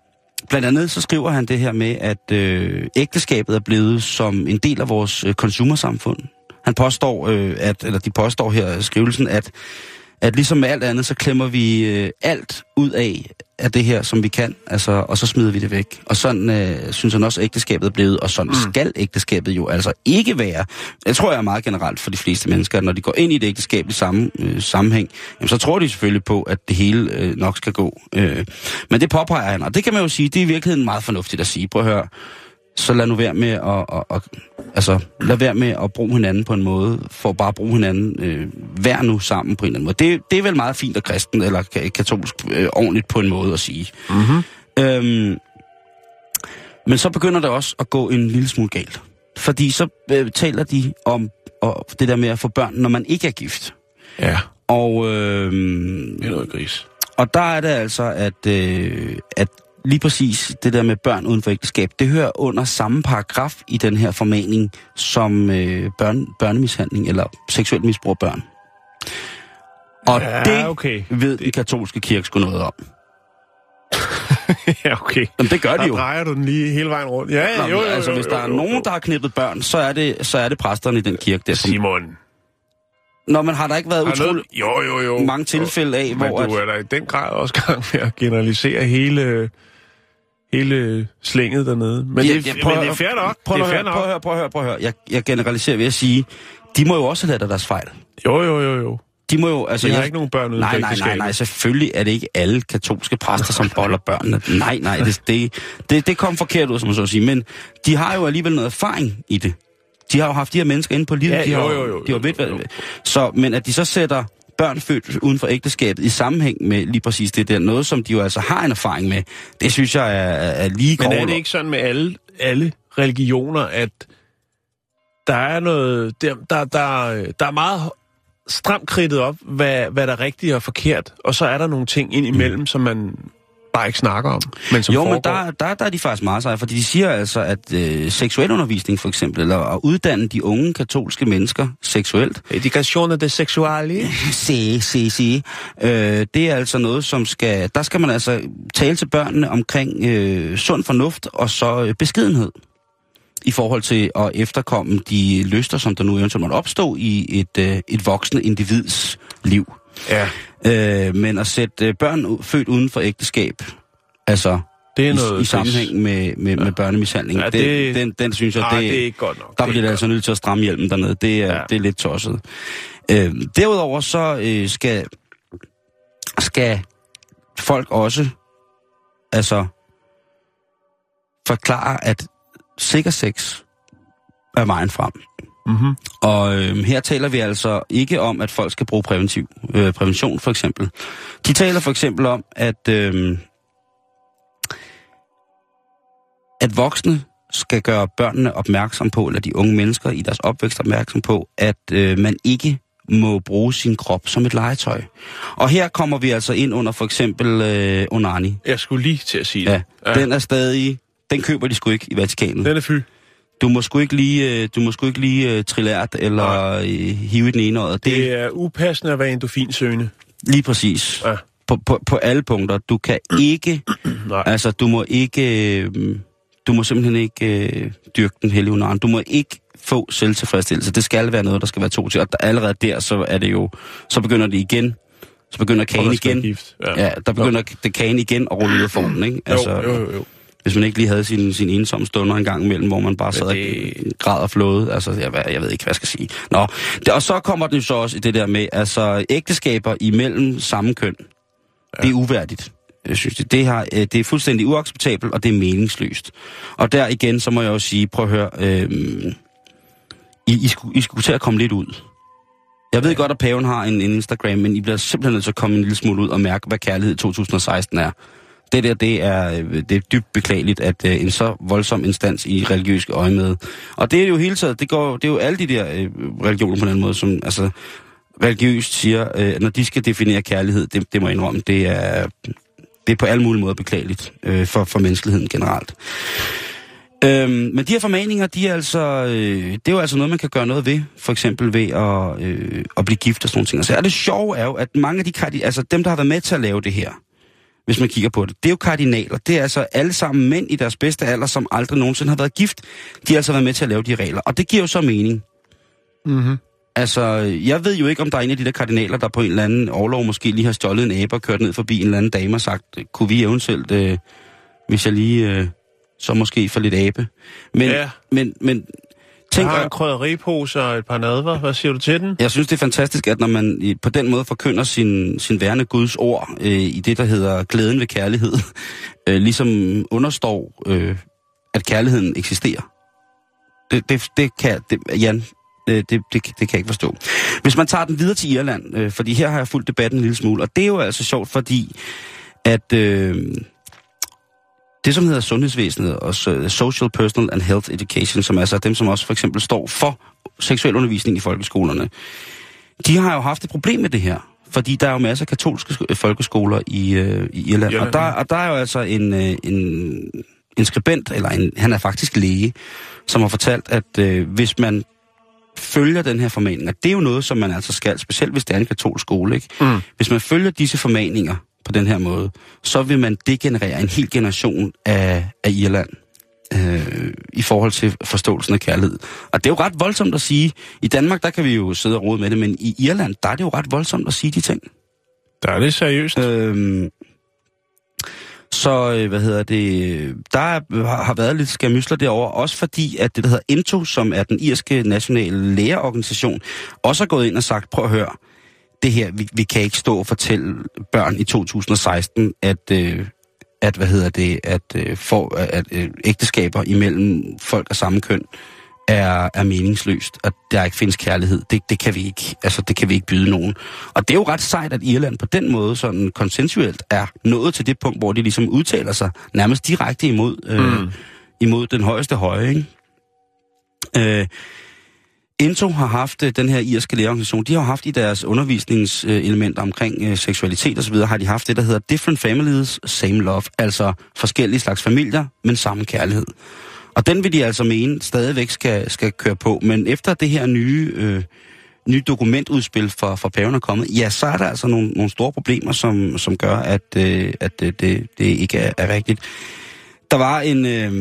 blandt andet så skriver han det her med, at øh, ægteskabet er blevet som en del af vores øh, konsumersamfund. Han påstår, øh, at, eller de påstår her i skrivelsen, at, at ligesom med alt andet, så klemmer vi øh, alt ud af, af det her, som vi kan, altså, og så smider vi det væk. Og sådan øh, synes han også, at ægteskabet er blevet, og sådan mm. skal ægteskabet jo altså ikke være. Jeg tror, jeg er meget generelt for de fleste mennesker, at når de går ind i et ægteskab i samme øh, sammenhæng, jamen, så tror de selvfølgelig på, at det hele øh, nok skal gå. Øh, men det påpeger han, og det kan man jo sige, det er i virkeligheden meget fornuftigt at sige. Prøv at høre, så lad nu være med at, at, at, altså, lad være med at bruge hinanden på en måde, for bare at bruge hinanden, øh, vær nu sammen på en eller anden måde. Det, det er vel meget fint og kristen eller katolsk øh, ordentligt på en måde at sige. Mm-hmm. Øhm, men så begynder det også at gå en lille smule galt. Fordi så øh, taler de om og det der med at få børn, når man ikke er gift. Ja. Og, øh, det er noget gris. Og der er det altså, at, øh, at lige præcis det der med børn uden for ægteskab, det hører under samme paragraf i den her formaning som øh, børn, børnemishandling eller seksuelt misbrug af børn. Og Ja, det okay. ved den katolske kirke sgu noget om. ja, okay. Jamen, det gør de Der jo. drejer du den lige hele vejen rundt. Ja, Nå, jo, jo, jo, altså, jo, hvis der er jo, jo, nogen, jo. der har knippet børn, så er det, så er det præsterne i den kirke der. Simon. Nå, men har der ikke været Har utrolig noget... Jo, jo, jo. mange tilfælde af, Men hvor... du At... er da i den grad også gang med at generalisere hele, hele slænget dernede. Men, Ja, det, ja, men prøv at- det er fair nok. Prøv det er fair prøv at nok. høre, prøv at høre, prøv at høre. Jeg, jeg generaliserer ved at sige, de må jo også have lavet deres fejl. Jo, jo, jo, jo. De må jo, altså... De har jeg- ikke nogen børn uden nej, nej, nej, nej, selvfølgelig er det ikke alle katolske præster, som boller børnene. Nej, nej, det, det, det, det kom forkert ud, som man så sige. Men de har jo alligevel noget erfaring i det. De har jo haft de her mennesker inde på livet. Ja, de har, jo, jo, jo, de har jo, jo, jo. Så, men at de så sætter børn født uden for ægteskabet i sammenhæng med lige præcis det der, noget som de jo altså har en erfaring med, det synes jeg er, er lige Men er det ikke sådan med alle, alle religioner, at der er noget... Der, der, der, der er meget stramt kridtet op, hvad, hvad der er rigtigt og forkert, og så er der nogle ting ind imellem, mm. som man bare ikke snakker om, men som Jo, foregår. men der, der, der er de faktisk meget seje, fordi de siger altså, at øh, seksuel undervisning for eksempel, eller at uddanne de unge katolske mennesker seksuelt, Education de sexuali. se, se, se, øh, det er altså noget, som skal, der skal man altså tale til børnene omkring øh, sund fornuft og så øh, beskedenhed i forhold til at efterkomme de lyster, som der nu eventuelt måtte opstå i et, øh, et voksne individs liv. Ja, Øh, men at sætte øh, børn født uden for ægteskab, altså det er i, noget... i sammenhæng med, med, ja. med børnemishandling. Ja, det- det, den, den synes jeg, Nej, det, det er ikke godt nok. der er bliver det altså nødt til at stramme hjelmen dernede. Det er, ja. det er lidt tosset. Øh, derudover så øh, skal, skal folk også altså forklare, at sikker sex er vejen frem. Mm-hmm. Og øh, her taler vi altså ikke om, at folk skal bruge præventiv, øh, prævention for eksempel. De taler for eksempel om, at, øh, at voksne skal gøre børnene opmærksom på, eller de unge mennesker i deres opvækst opmærksom på, at øh, man ikke må bruge sin krop som et legetøj. Og her kommer vi altså ind under for eksempel øh, onani. Jeg skulle lige til at sige Ja, det. ja. Den er stadig... Den køber de sgu ikke i Vatikanet. Den er fy. Du må sgu ikke lige, øh, du må sgu ikke lige uh, trillært eller øh, hive i den ene øje. Det, Det er upassende at være endofinsøgende. Lige præcis. Ja. På, på, på alle punkter. Du kan ikke, Nej. altså du må ikke, øh, du må simpelthen ikke øh, dyrke den hellige onanen. Du må ikke få selvtilfredsstillelse. Det skal være noget, der skal være to til. Og der, allerede der, så er det jo, så begynder det igen. Så begynder kagen igen. gift. Ja, der begynder det kagen igen at rulle ud af formen, ikke? Altså, jo, jo, jo. Hvis man ikke lige havde sin, sin ensomme stunder en gang imellem, hvor man bare sad det- og græd og flåede. Altså, jeg, ved- jeg ved ikke, hvad jeg skal sige. Nå, det, og så kommer det jo så også i det der med, altså ægteskaber imellem samme køn. Ja. Det er uværdigt. Jeg synes, det, det, har, øh, det er fuldstændig uacceptabelt, og det er meningsløst. Og der igen, så må jeg jo sige, prøv at høre, øh, I, I, skulle, I skulle til at komme lidt ud. Jeg ved godt, at paven har en, en Instagram, men I bliver simpelthen nødt til at komme en lille smule ud og mærke, hvad kærlighed i 2016 er. Det der, det er, øh, det er dybt beklageligt, at øh, en så voldsom instans i religiøs øje med. Og det er jo hele taget, det, går, det er jo alle de der øh, religioner på den måde, som altså, religiøst siger, øh, når de skal definere kærlighed, det, det må jeg indrømme, det er, det er på alle mulige måder beklageligt øh, for, for menneskeligheden generelt. Øhm, men de her formaninger, de er altså, øh, det er jo altså noget, man kan gøre noget ved. For eksempel ved at, øh, at blive gift og sådan nogle ting. Altså, er det sjove er jo, at mange af de altså dem, der har været med til at lave det her, hvis man kigger på det, det er jo kardinaler. Det er altså alle sammen mænd i deres bedste alder, som aldrig nogensinde har været gift. De har altså været med til at lave de regler. Og det giver jo så mening. Mm-hmm. Altså, jeg ved jo ikke, om der er en af de der kardinaler, der på en eller anden overlov måske lige har stjålet en abe og kørt ned forbi en eller anden dame og sagt, kunne vi eventuelt, øh, hvis jeg lige, øh, så måske få lidt abe. Men, Ja. men, men Jeg tænk, har en jeg, krydderipose og et par nadver. Hvad siger du til den? jeg synes, det er fantastisk, at når man på den måde forkynder sin, sin værende Guds ord øh, i det, der hedder glæden ved kærlighed, øh, ligesom understår, øh, at kærligheden eksisterer. Det, det, det kan, det, Jan, det, det, det kan jeg ikke forstå. Hvis man tager den videre til Irland, øh, fordi her har jeg fulgt debatten en lille smule, og det er jo altså sjovt, fordi at øh, det, som hedder sundhedsvæsenet og so- Social, Personal and Health Education, som altså er dem, som også for eksempel står for seksuel undervisning i folkeskolerne, de har jo haft et problem med det her. Fordi der er jo masser af katolske sko- folkeskoler i, øh, i Irland. Irland, Og der, ja. og der er jo altså en, øh, en, en skribent, eller en, han er faktisk læge, som har fortalt, at øh, hvis man følger den her formaning, og det er jo noget, som man altså skal, specielt hvis det er en katolsk skole, ikke? Mm. Hvis man følger disse formaninger på den her måde, så vil man degenerere en hel generation af, af Irland øh, i forhold til forståelsen af kærlighed. Og det er jo ret voldsomt at sige. I Danmark, der kan vi jo sidde og rode med det, men i Irland, der er det jo ret voldsomt at sige de ting. Der er det seriøst. Øhm, så, øh, hvad hedder det, der er- har har været lidt skamysler derover også fordi, at det, der hedder INTO, som er den irske nationale lægerorganisation, også har gået ind og sagt, prøv at høre, det her, vi, vi kan ikke stå og fortælle børn i 2016, at, øh, at hvad hedder det, at, øh, for, at øh, ægteskaber imellem folk af samme køn er, er meningsløst, at der ikke findes kærlighed. Det, det, kan vi ikke, altså, det kan vi ikke byde nogen. Og det er jo ret sejt, at Irland på den måde sådan konsensuelt er nået til det punkt, hvor de ligesom udtaler sig nærmest direkte imod, øh, Mm. imod den højeste høje. Ikke? Øh, Into har haft, øh, den her irske læreorganisation, de har haft i deres undervisningselementer omkring øh, seksualitet osv., har de haft det, der hedder Different Families, Same Love, altså forskellige slags familier, men samme kærlighed. Og den vil de altså mene stadigvæk skal, skal køre på, men efter det her nye, øh, nye dokumentudspil fra, fra paven er kommet, ja, så er der altså nogle, nogle store problemer, som, som gør, at, øh, at øh, det, det ikke er, er rigtigt. Der var en, øh,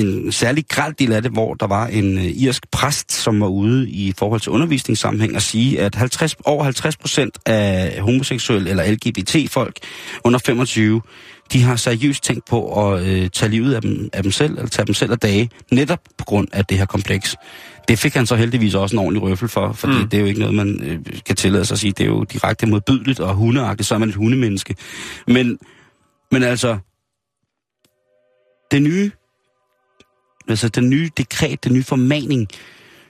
en særlig grad del af det, hvor der var en øh, irsk præst, som var ude i forhold til undervisningssammenhæng og sige, at 50, over 50 procent af homoseksuelle eller LGBT-folk under 25, de har seriøst tænkt på at øh, tage livet af dem, af dem selv, eller tage dem selv af dage, netop på grund af det her kompleks. Det fik han så heldigvis også en ordentlig røffel for, fordi mm. det er jo ikke noget, man øh, kan tillade sig at sige. Det er jo direkte modbydeligt og hundeagtigt, så er man et hundemenneske. Men, men altså, det nye, altså den nye dekret, den nye formaning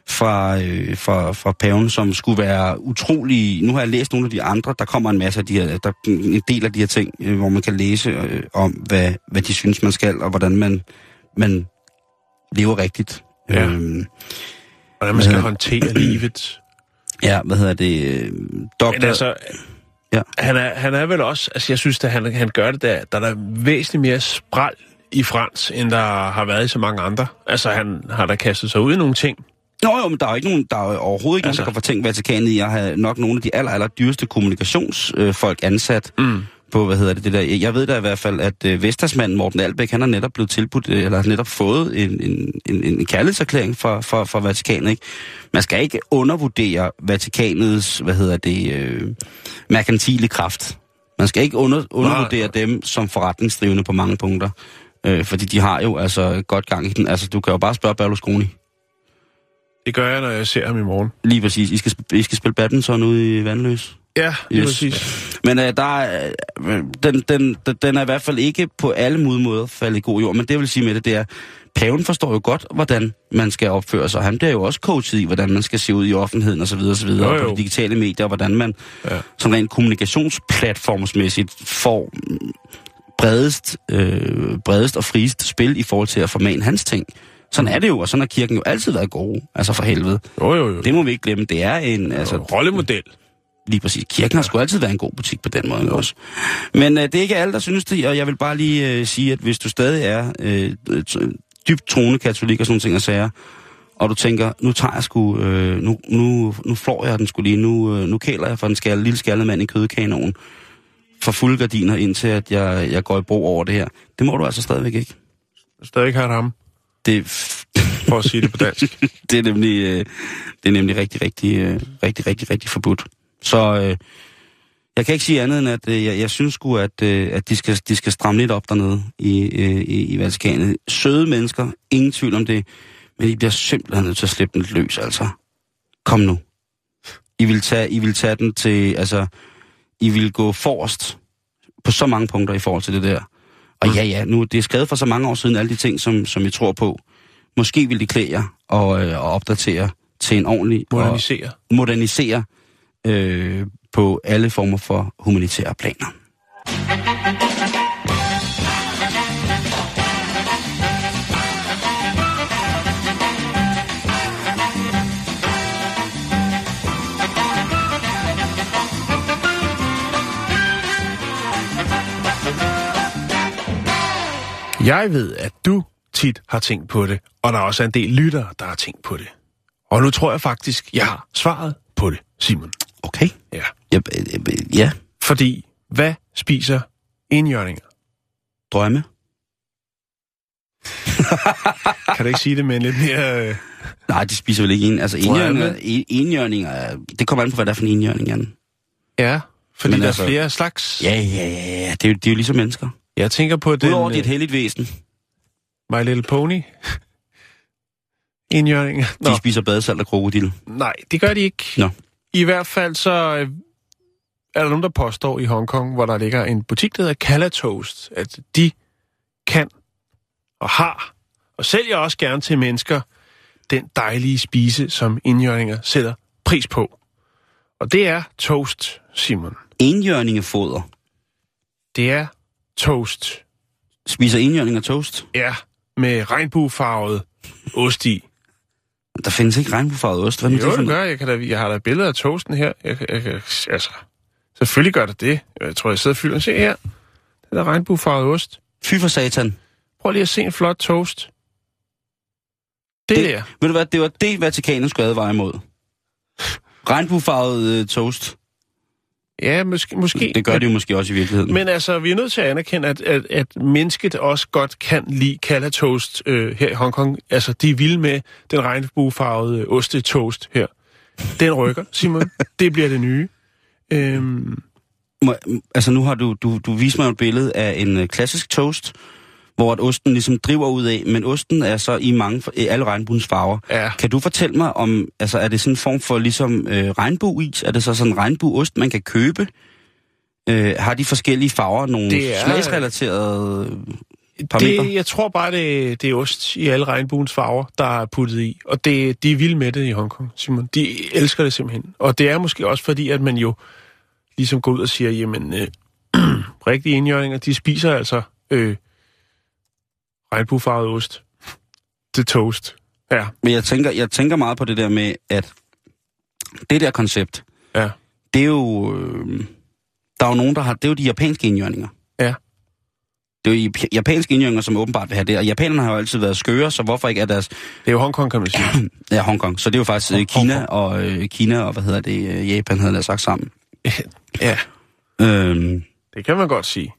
fra, øh, fra, fra paven, som skulle være utrolig... Nu har jeg læst nogle af de andre, der kommer en masse af de her, der, en del af de her ting, øh, hvor man kan læse øh, om, hvad, hvad de synes, man skal, og hvordan man, man lever rigtigt. Ja. Øhm, Hvordan man skal Hvad? håndtere livet. ja, hvad hedder det? Doktor... Men altså, Ja. han, er, han er vel også, altså jeg synes, at han, han gør det der, der er der væsentligt mere spral i Frans, end der har været i så mange andre. Altså han har da kastet sig ud i nogle ting. Nå jo, men der er ikke nogen, der er overhovedet ikke altså. Altså. nogen, der kan fortænke Vatikanet i at have nok nogle af de aller, aller dyreste kommunikationsfolk øh, ansat Mm. på, hvad hedder det, det der. Jeg ved da i hvert fald, at øh, Vestasmanden Morten Albæk, han har netop blevet tilbudt, øh, eller netop fået en, en, en, en kærlighedserklæring fra, fra, fra Vatikanet, ikke? Man skal ikke undervurdere Vatikanets, hvad hedder det, øh, merkantile kraft. Man skal ikke under, undervurdere nej. dem som forretningsdrivende på mange punkter. Øh, fordi de har jo altså godt gang i den. Altså, du kan jo bare spørge Berlusconi. Det gør jeg, når jeg ser ham i morgen. Lige præcis. I skal, I skal spille badminton ude i Vandløs. Ja, lige Yes. præcis. Men øh, der er, øh, den, den, den- er i hvert fald ikke på alle måder faldet i god jord. Men det vil sige med det, det er, paven forstår jo godt, hvordan man skal opføre sig. Han bliver jo også coachet i, hvordan man skal se ud i offentligheden osv. osv. Jo, Og jo. på de digitale medier, og hvordan man Ja. sådan rent kommunikationsplatformsmæssigt får bredest, øh, bredest og friest spil i forhold til at formane hans ting. Sådan er det jo, og sådan har kirken jo altid været gode. Altså for helvede. Jo, jo, jo. Det må vi ikke glemme. Det er en... Altså, Altså, rollemodel. Lige præcis. Kirken har sgu altid været en god butik på den måde ikke også. Men øh, det er ikke alle, der synes det, og jeg vil bare lige øh, sige, at hvis du stadig er øh, dybt troende katolik og sådan ting og sager, og du tænker, nu tager jeg sgu, øh, nu, nu, nu flår jeg den sgu lige, nu, øh, nu kæler jeg for en skal, lille skaldet mand i kødkanonen, for fulde gardiner, indtil at jeg, jeg går i bro over det her. Det må du altså stadigvæk ikke. Stadig har ham, Det, for at sige det på dansk. det er nemlig, øh, det er nemlig rigtig, rigtig, øh, rigtig, rigtig, rigtig forbudt. Så øh, jeg kan ikke sige andet end, at øh, jeg, jeg synes sgu, at, øh, at de, skal, de skal stramme lidt op dernede i, øh, i, i Vatikanet. Søde mennesker, ingen tvivl om det, men I bliver simpelthen nødt til at slippe den løs, altså. Kom nu. I vil tage, I vil tage den til, altså, I vil gå forrest på så mange punkter i forhold til det der. Og ja, ja, nu det er skrevet for så mange år siden, alle de ting, som, som I tror på. Måske vil de klæde jer og, øh, og opdatere til en ordentlig Modernisere. og modernisere øh, på alle former for humanitære planer. Jeg ved, at du tit har tænkt på det, og der er også en del lyttere, der har tænkt på det. Og nu tror jeg faktisk, jeg har svaret på det, Simon. Okay. Ja. Ja, ja. Fordi, hvad spiser enhjørninger? drømme. Kan du ikke sige det med en lidt mere... Øh... Nej, de spiser vel ikke en. Altså enhjørninger, en- enhjørninger, er- det kommer an på, hvad det er for en enhjørning, Jan. Ja, fordi Men der altså- er flere slags. Ja, ja, ja, ja. Det er, jo, det er jo ligesom mennesker. Jeg tænker på den... Udover er et øh, heldigt væsen. My Little Pony. Enhjørninger. Nå, De spiser badesalt og krokodil. nej, det gør de ikke. Nå. I hvert fald så øh, er der nogen, der påstår i Hongkong, hvor der ligger en butik, der hedder Kala Toast, at de kan og har, og sælger også gerne til mennesker, den dejlige spise, som indjørninger sætter pris på. Og det er toast, Simon. Enhjørningefoder. Det er toast. Spiser enhjørninger toast? Ja, med regnbuefarvet ost i. Der findes ikke regnbuefarvet ost. Hvad Jo, det det gør jeg. Kan da, jeg har da billeder af toasten her. Jeg, jeg, jeg, altså, selvfølgelig gør det det. Jeg tror, jeg sidder og fylder. Se her. Det er regnbuefarvet ost. Fy for satan. Prøv lige at se en flot toast. Det, Det- det der. Ved du hvad, det var det, Vatikanet skulle advare imod. Regnbuefarvet øh, toast. Ja, måske. måske. Det gør de jo måske også i virkeligheden. Men altså, vi er nødt til at anerkende, at, at, at mennesket også godt kan lide kalatoast øh, her i Hongkong. Altså, de er vilde med den regnbuefarvede øh, ostetoast her. Den rykker, Simon. det bliver det nye. Øhm, Må, altså nu har du, du, du vist mig et billede af en øh, klassisk toast, hvor at osten ligesom driver ud af, men osten er så i mange i alle regnbuens farver. ja, Kan du fortælle mig om, altså er det sådan en form for ligesom øh, regnbueis? Er det så sådan en regnbueost, man kan købe? Øh, har de forskellige farver nogle Det er- smagsrelaterede parametre? det, jeg tror bare, det, det er ost i alle regnbuens farver, der er puttet i. Og det, de er vilde med det i Hongkong, Simon. De elsker det simpelthen. Og det er måske også fordi, at man jo ligesom går ud og siger, jamen, øh, rigtige indjørninger, de spiser altså øh, regnbuefarvet ost til toast. Ja, Men jeg tænker, jeg tænker meget på det der med, at det der koncept, ja, det er jo... Øh, der er jo nogen, der har... Det er jo de japanske indjørninger. ja. Det er jo jap- japanske indjørninger, som åbenbart vil have det. Og japanerne har jo altid været skøre, så hvorfor ikke er deres... Det er jo Hongkong, kan man sige. Ja, Hongkong. Så det er jo faktisk øh, Hong- Kina Hongkong. og øh, Kina og hvad hedder det, øh, Japan havde jeg sagt sammen. ja, Øhm, Det kan man godt sige.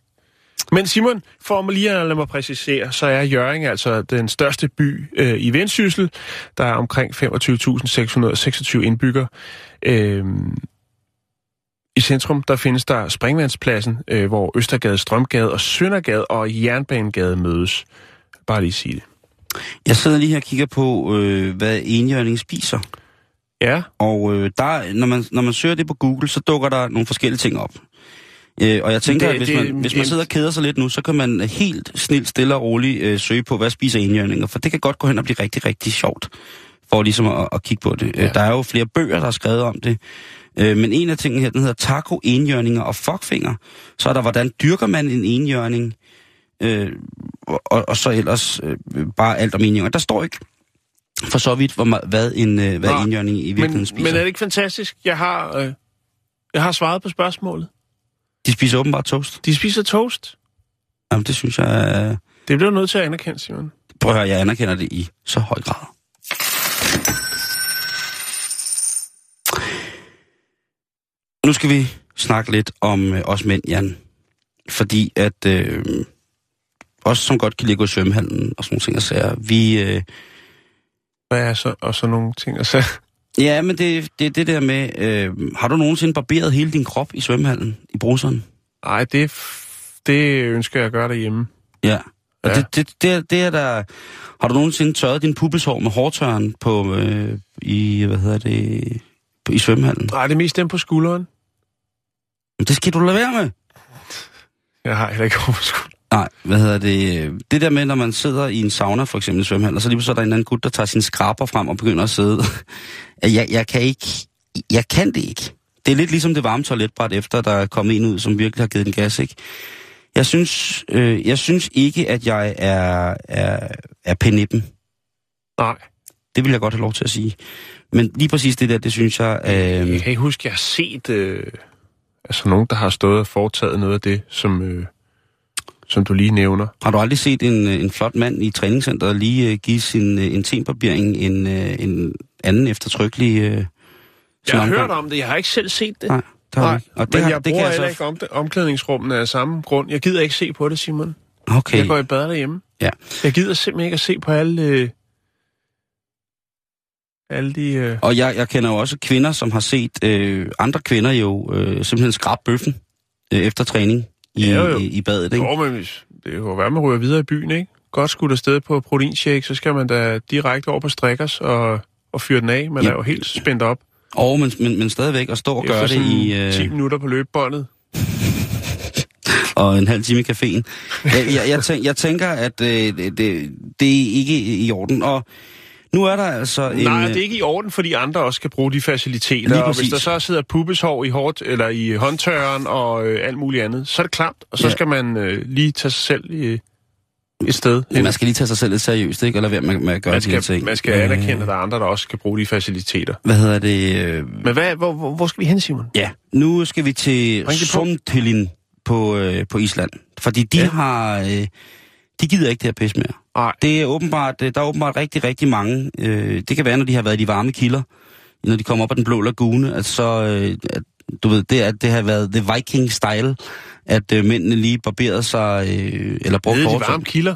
Men Simon, for mig lige at lade mig præcisere, så er Jørgen altså den største by øh, i Vendsyssel. Der er omkring 25.626 indbyggere. Øh, I centrum der findes der Springvandspladsen, øh, hvor Østergade, Strømgade og Søndergade og Jernbanegade mødes. Bare lige sige det. Jeg sidder lige her og kigger på, øh, hvad enhjørning spiser. Ja, Og øh, der, når, man, når man søger det på Google, så dukker der nogle forskellige ting op. Øh, og jeg tænker, Det- at hvis, det- man, hvis man sidder og keder sig lidt nu, så kan man helt snilt, stille og roligt øh, søge på, hvad spiser enhjørninger. For det kan godt gå hen og blive rigtig, rigtig sjovt, for ligesom at, at kigge på det. Ja. Ja. Øh, der er jo flere bøger, der er skrevet om det. Øh, men en af tingene her, den hedder taco, enhjørninger og fuckfinger. Så er der, hvordan dyrker man en enhjørning? Øh, og, og så ellers øh, bare alt om enhjørninger. Der står ikke for så vidt, hvor, hvad en øh, hvad enhjørning i virkeligheden men, spiser. men er det ikke fantastisk? Jeg har, øh, jeg har svaret på spørgsmålet. De spiser åbenbart toast. De spiser toast. Jamen, det synes jeg... øh, Det bliver nødt til at anerkende, Simon. Prøv at høre, jeg anerkender det i så høj grad. Nu skal vi snakke lidt om øh, os mænd, Jan. Fordi at øh, os, som godt kan gå i svømmehallen og sådan nogle ting og sager, vi... Øh, Hvad er så, og så nogle ting at sige? Ja, men det, det det der med... Øh, har du nogensinde barberet hele din krop i svømmehallen, i bruseren? Nej, det, er det ønsker jeg at gøre derhjemme. Ja. Og Ja. det, det, det, er, det er der... Har du nogensinde tørret din pubeshår med hårtørren på, øh, i, hvad hedder det, på, i svømmehallen? Nej, det er mest dem på skulderen. Men det skal du lade være med. Jeg har heller ikke hår på skulderen. Nej, hvad hedder det? Det der med, når man sidder i en sauna, for eksempel i svømmehallen, og så lige så er der en anden gut, der tager sin skraber frem og begynder at sidde. jeg, jeg kan ikke... Jeg kan det ikke. Det er lidt ligesom det varme toiletbræt, efter der er kommet en ud, som virkelig har givet den gas, ikke? Jeg synes, øh, jeg synes ikke, at jeg er, er, er penippen. Nej. Det vil jeg godt have lov til at sige. Men lige præcis det der, det synes jeg... Øh, Jeg kan ikke huske, jeg har set øh, altså nogen, der har stået og foretaget noget af det, som, øh, som du lige nævner. Har du aldrig set en, øh, en flot mand i træningscenteret lige uh, give sin uh, intembarbering en, uh, en anden eftertrykkelig uh, Jeg har hørt om det, jeg har ikke selv set det. Nej, det har Nej. Og det, men har, jeg det bruger heller så... ikke om, omklædningsrummene af samme grund. Jeg gider ikke se på det, Simon. Okay, Jeg går i bad derhjemme. Ja. Jeg gider simpelthen ikke at se på alle, øh, alle de... Øh, og jeg, jeg kender jo også kvinder, som har set øh, andre kvinder jo øh, simpelthen skrabe bøffen øh, efter træning i, Ja, jo, i, i badet, ikke? jo, men det kan jo være, man ryger videre i byen, ikke? Godt skudt afsted på proteinshake, så skal man da direkte over på strikkers og, og fyre den af. Man Ja. er jo helt spændt op. Og men, men, men stadigvæk at stå og gøre det i... Øh, 10 minutter på løbebåndet. og en halv time i caféen. jeg, jeg, jeg, tænker, jeg tænker, at øh, det, det, det er ikke i orden. Og nu er der altså en... Nej, øh, det er ikke i orden, fordi andre også kan bruge de faciliteter. Lige Og hvis der så sidder pubeshår i, hårdt, eller i håndtørren og øh, alt muligt andet, så er det klamt. Og så Ja. skal man øh, lige tage sig selv i, et sted. Ja, man skal lige tage sig selv lidt seriøst, ikke? Eller gøre man de her skal, ting. man skal Øh, anerkende, at der er andre, der også kan bruge de faciliteter. Hvad hedder det? Øh, Men hvad, hvor, hvor, hvor skal vi hen, Simon? ja, nu skal vi til. Sundtilin på, øh, på Island. Fordi de Ja. har... Øh, de gider ikke det her pis mere. Nej. Det er åbenbart, øh, der er åbenbart rigtig, rigtig mange. Øh, det kan være, når de har været i de varme kilder, når de kommer op af den blå lagune, at så, øh, at, du ved, det, at det har været the viking style, at øh, mændene lige barberede sig, øh, eller brugte i de varme kilder.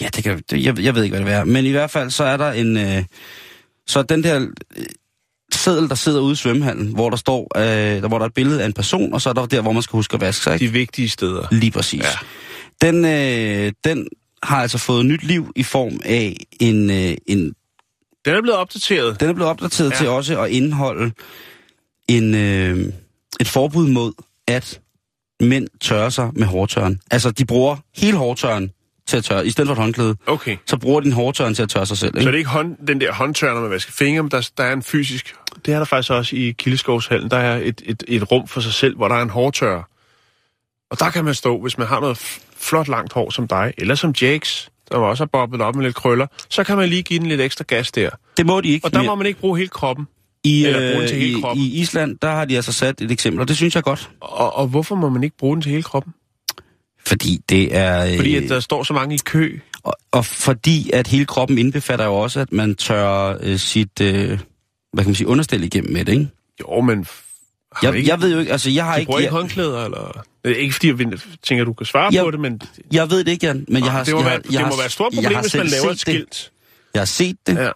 Ja, det kan, det, jeg, jeg ved ikke, hvad det er. Men i hvert fald, så er der en... Øh, så den der øh, seddel, der sidder ude i svømmehallen, hvor der står, øh, der, hvor der er et billede af en person, og så er der der, hvor man skal huske at vaske sig. Ikke? De vigtige steder. Lige præcis. Ja. Den, øh, den har altså fået nyt liv i form af en... Øh, en Den er blevet opdateret. den er blevet opdateret ja. Til også at indeholde en, øh, et forbud mod, at mænd tørrer sig med hårtørren. Altså, de bruger hele hårtørren til at tørre. I stedet for et håndklæde, Okay. så bruger de en hårtørren til at tørre sig selv. Så Ikke? det er ikke hånd, den der håndtørner, når man vasker fingre, men der, der er en fysisk... Det er der faktisk også i Kildeskovshallen. Der er et, et, et rum for sig selv, hvor der er en hårtørrer. Og der kan man stå, hvis man har noget flot langt hår som dig, eller som Jakes, der også har bobbet op med lidt krøller, så kan man lige give den lidt ekstra gas der. Det må de ikke. Og der mere. må man ikke bruge hele kroppen. I, eller bruge den øh, til hele i, kroppen. I Island, der har de altså sat et eksempel, og det synes jeg godt. Og, og hvorfor må man ikke bruge den til hele kroppen? Fordi det er... Øh, Fordi at der står så mange i kø. og, og fordi at hele kroppen indbefatter jo også, at man tør øh, sit, øh, hvad kan man sige, understel igennem med det, ikke? Jo, men Jeg, ikke- jeg ved jo ikke, altså jeg har ikke... bruger ikke håndklæder, eller... Øh, Ikke fordi jeg tænker, du kan svare Jeg- på det, men... jeg ved det ikke, Jan, men jeg har... det må, jeg, være, det jeg må har- være et stort problem, hvis man laver et set det. skilt. Jeg har set det, Ja.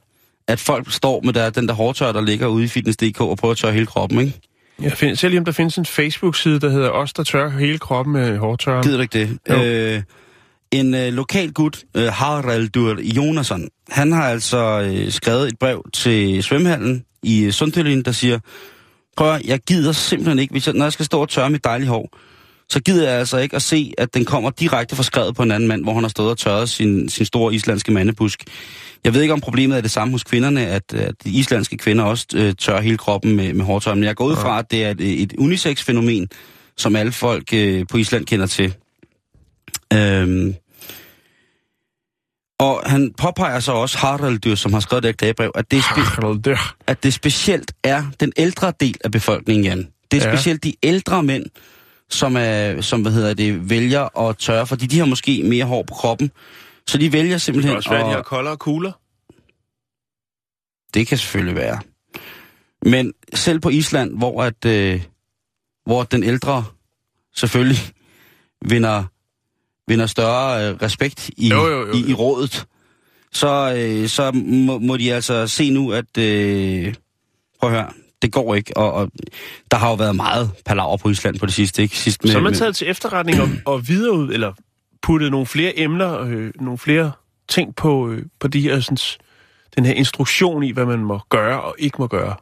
at folk står med der, den der hårtør, der ligger ude i Fitness.dk og prøver at tørre hele kroppen, ikke? Jeg find, selv om der findes en Facebook-side, der hedder Os, der tør hele kroppen med hårdtørren. Gider du ikke det? Jo. Øh, en øh, lokal gut, øh, Haraldur Jonasson, han har altså øh, skrevet et brev til svømmehallen i Sundhølien, der siger, prøv at, jeg gider simpelthen ikke, hvis jeg, når jeg skal stå og tørre mit dejlige hår, så gider jeg altså ikke at se, at den kommer direkte fra skrevet på en anden mand, hvor han har stået og tørret sin, sin store islandske mandebusk. Jeg ved ikke, om problemet er det samme hos kvinderne, at, at de islandske kvinder også øh, tørrer hele kroppen med, med hårtøj. Men jeg går ud fra, at det er et, et unisex-fænomen, som alle folk øh, på Island kender til. Øhm, og han påpeger så også, Haraldur, som har skrevet det klagebrev, at det, er spe- at det specielt er den ældre del af befolkningen, Jan. Det er Ja. specielt de ældre mænd, som, er, som hvad hedder det, vælger at tørre, fordi de har måske mere hår på kroppen. Så de vælger Det kan simpelthen også være, at de har koldere kugler. Det kan selvfølgelig være. Men selv på Island, hvor, at, øh, hvor den ældre selvfølgelig vinder, vinder større øh, respekt i, Jo, jo, jo, i, i jo. rådet, så, øh, så må, må de altså se nu, at... Øh, prøv at høre, det går ikke. Og, og der har jo været meget palaver på Island på det sidste, ikke? Sidst med, Så har man taget til efterretning og, og videre ud, eller puttet nogle flere emner, øh, nogle flere ting på, øh, på de her, sådan, den her instruktion i, hvad man må gøre og ikke må gøre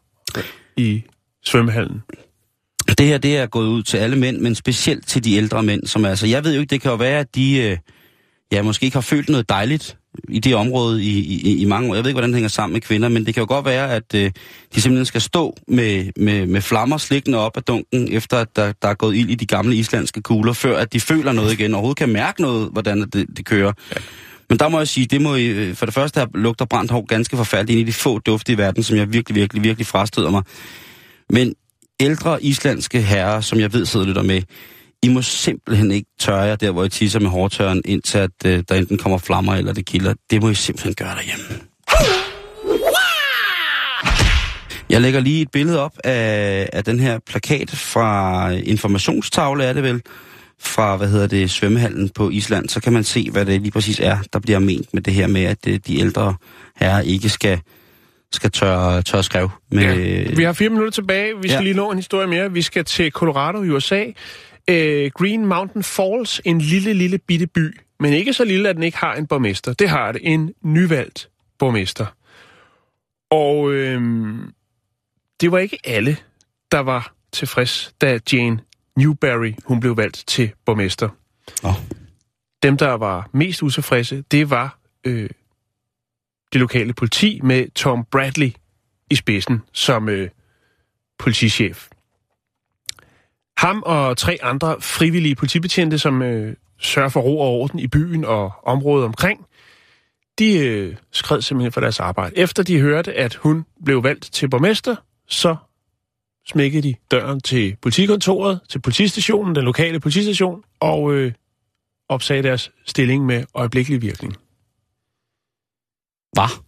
i svømmehallen. Det her, det er gået ud til alle mænd, men specielt til de ældre mænd, som altså, jeg ved jo ikke, det kan jo være, at de, øh, ja, måske ikke har følt noget dejligt i det område i, i, i mange år. Jeg ved ikke, hvordan det hænger sammen med kvinder, men det kan jo godt være, at øh, de simpelthen skal stå med, med, med flammer slikkende op af dunken, efter at der, der er gået ild i de gamle islandske kugler, før at de føler noget igen, og overhovedet kan mærke noget, hvordan det, det kører. Ja. Men der må jeg sige, det må øh, for det første have lugter brændt hår ganske forfærdeligt ind i de få dufte i verden, som jeg virkelig, virkelig, virkelig frastøder mig. Men ældre islandske herrer, som jeg ved sidder og lytter med, I må simpelthen ikke tørre jer der, hvor I tisser med hårtørren, indtil at øh, der enten kommer flammer eller det kilder. Det må I simpelthen gøre derhjemme. Jeg lægger lige et billede op af, af den her plakat fra informationstavle, er det vel, fra, hvad hedder det, svømmehallen på Island. Så kan man se, hvad det lige præcis er, der bliver ment med det her med, at øh, de ældre herrer ikke skal, skal tørre, tørre skrev. Med, Ja. Vi har fire minutter tilbage. Vi skal Ja. lige nå en historie mere. Vi skal til Colorado i USA. Øh, Green Mountain Falls, en lille, lille bitte by. Men ikke så lille, at den ikke har en borgmester. Det har det. En nyvalgt borgmester. Og øhm, det var ikke alle, der var tilfreds, da Jane Newberry hun blev valgt til borgmester. Nå. Dem, der var mest utilfredse, det var øh, det lokale politi med Tom Bradley i spidsen som øh, politichef. Ham og tre andre frivillige politibetjente, som øh, sørger for ro og orden i byen og området omkring, de øh, skred simpelthen for deres arbejde. Efter de hørte, at hun blev valgt til borgmester, så smækkede de døren til politikontoret, til politistationen, den lokale politistation, og øh, opsagde deres stilling med øjeblikkelig virkning.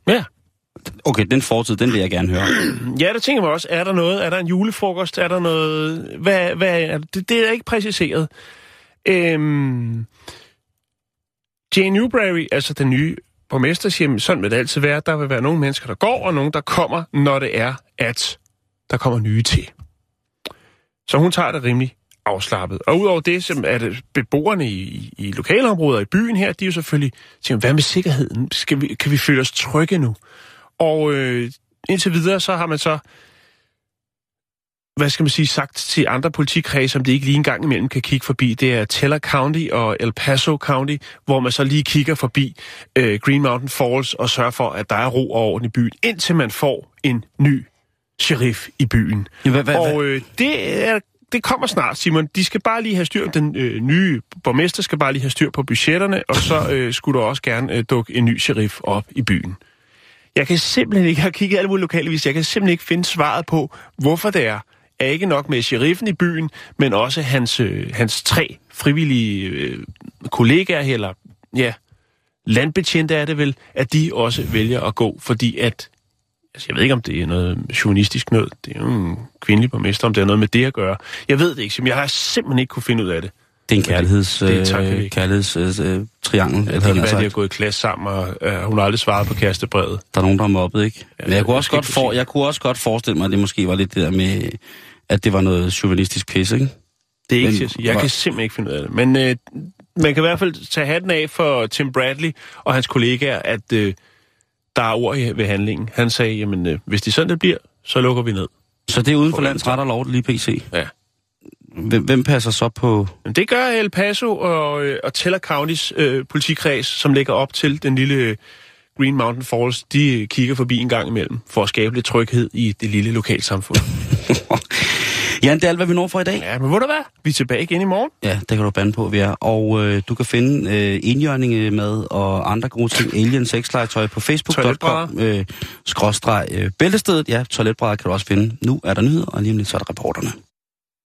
Hvad? Ja. Okay, den fortid, den vil jeg gerne høre. Ja, der tænker man også, er der noget? Er der en julefrokost? Er der noget? Hvad, hvad er det? Det er ikke præciseret. Øhm, Jane Newberry, altså den nye borgmester, siger, "Men sådan vil det altid være. Der vil være nogle mennesker, der går, og nogle, der kommer, når det er, at der kommer nye til. Så hun tager det rimelig afslappet. Og udover det, så er det beboerne i, i, lokalområder i byen her, de er jo selvfølgelig tænker, hvad med sikkerheden? Skal vi, kan vi føle os trygge nu? Og øh, indtil videre, så har man så, hvad skal man sige, sagt til andre politikredse, som det ikke lige en gang imellem kan kigge forbi. Det er Teller County og El Paso County, hvor man så lige kigger forbi øh, Green Mountain Falls og sørger for, at der er ro og orden i byen, indtil man får en ny sheriff i byen. Ja, hvad, hvad, Og øh, det, er, det kommer snart, Simon. De skal bare lige have styr, den øh, nye borgmester skal bare lige have styr på budgetterne, og så øh, skulle der også gerne øh, dukke en ny sheriff op i byen. Jeg kan simpelthen ikke, jeg har kigget alle mulige lokale jeg kan simpelthen ikke finde svaret på, hvorfor det er, er ikke nok med sheriffen i byen, men også hans, øh, hans tre frivillige øh, kollegaer, eller ja, landbetjente er det vel, at de også vælger at gå, fordi at Altså, jeg ved ikke, om det er noget journalistisk noget. Det er jo en kvindelig borgmester, om det er noget med det at gøre. Jeg ved det ikke, Sim. jeg har simpelthen ikke kunne finde ud af det. Det er en kærligheds, det er øh, kærligheds øh, triangel. Det eller kan hvad være, at de har sagt. gået i klasse sammen, og øh, hun har aldrig svaret på kærestebrevet. Der er nogen, der har mobbet, ikke? Ja, Men jeg det kunne, også godt for, jeg kunne også godt forestille mig, at det måske var lidt det der med, at det var noget chauvinistisk pis, ikke? Det er ikke Men. Jeg hvor- kan simpelthen ikke finde ud af det. Men øh, man kan i hvert fald tage hatten af for Tim Bradley og hans kollegaer, at øh, der er ord ved handlingen. Han sagde, jamen, øh, hvis det sådan, det bliver, så lukker vi ned. Så det er uden for lands ret og lov, lige PC. Ja. Hvem, hvem passer så på... Det gør El Paso og, øh, og Teller Counties øh, politikreds, som ligger op til den lille øh, Green Mountain Falls. De øh, kigger forbi en gang imellem for at skabe lidt tryghed i det lille lokalsamfund. Jan, det er alt, hvad vi når for i dag. ja, men ved du hvad? Vi er tilbage igen i morgen. Ja, det kan du bande på, vi er. Og øh, du kan finde øh, indjørninge med og andre gode ting, Alien sexlegetøj på facebook.com, øh, skråstreg øh, bæltestedet. Ja, toiletbrædder kan du også finde. Nu er der nyheder, og lige om lidt så er der reporterne.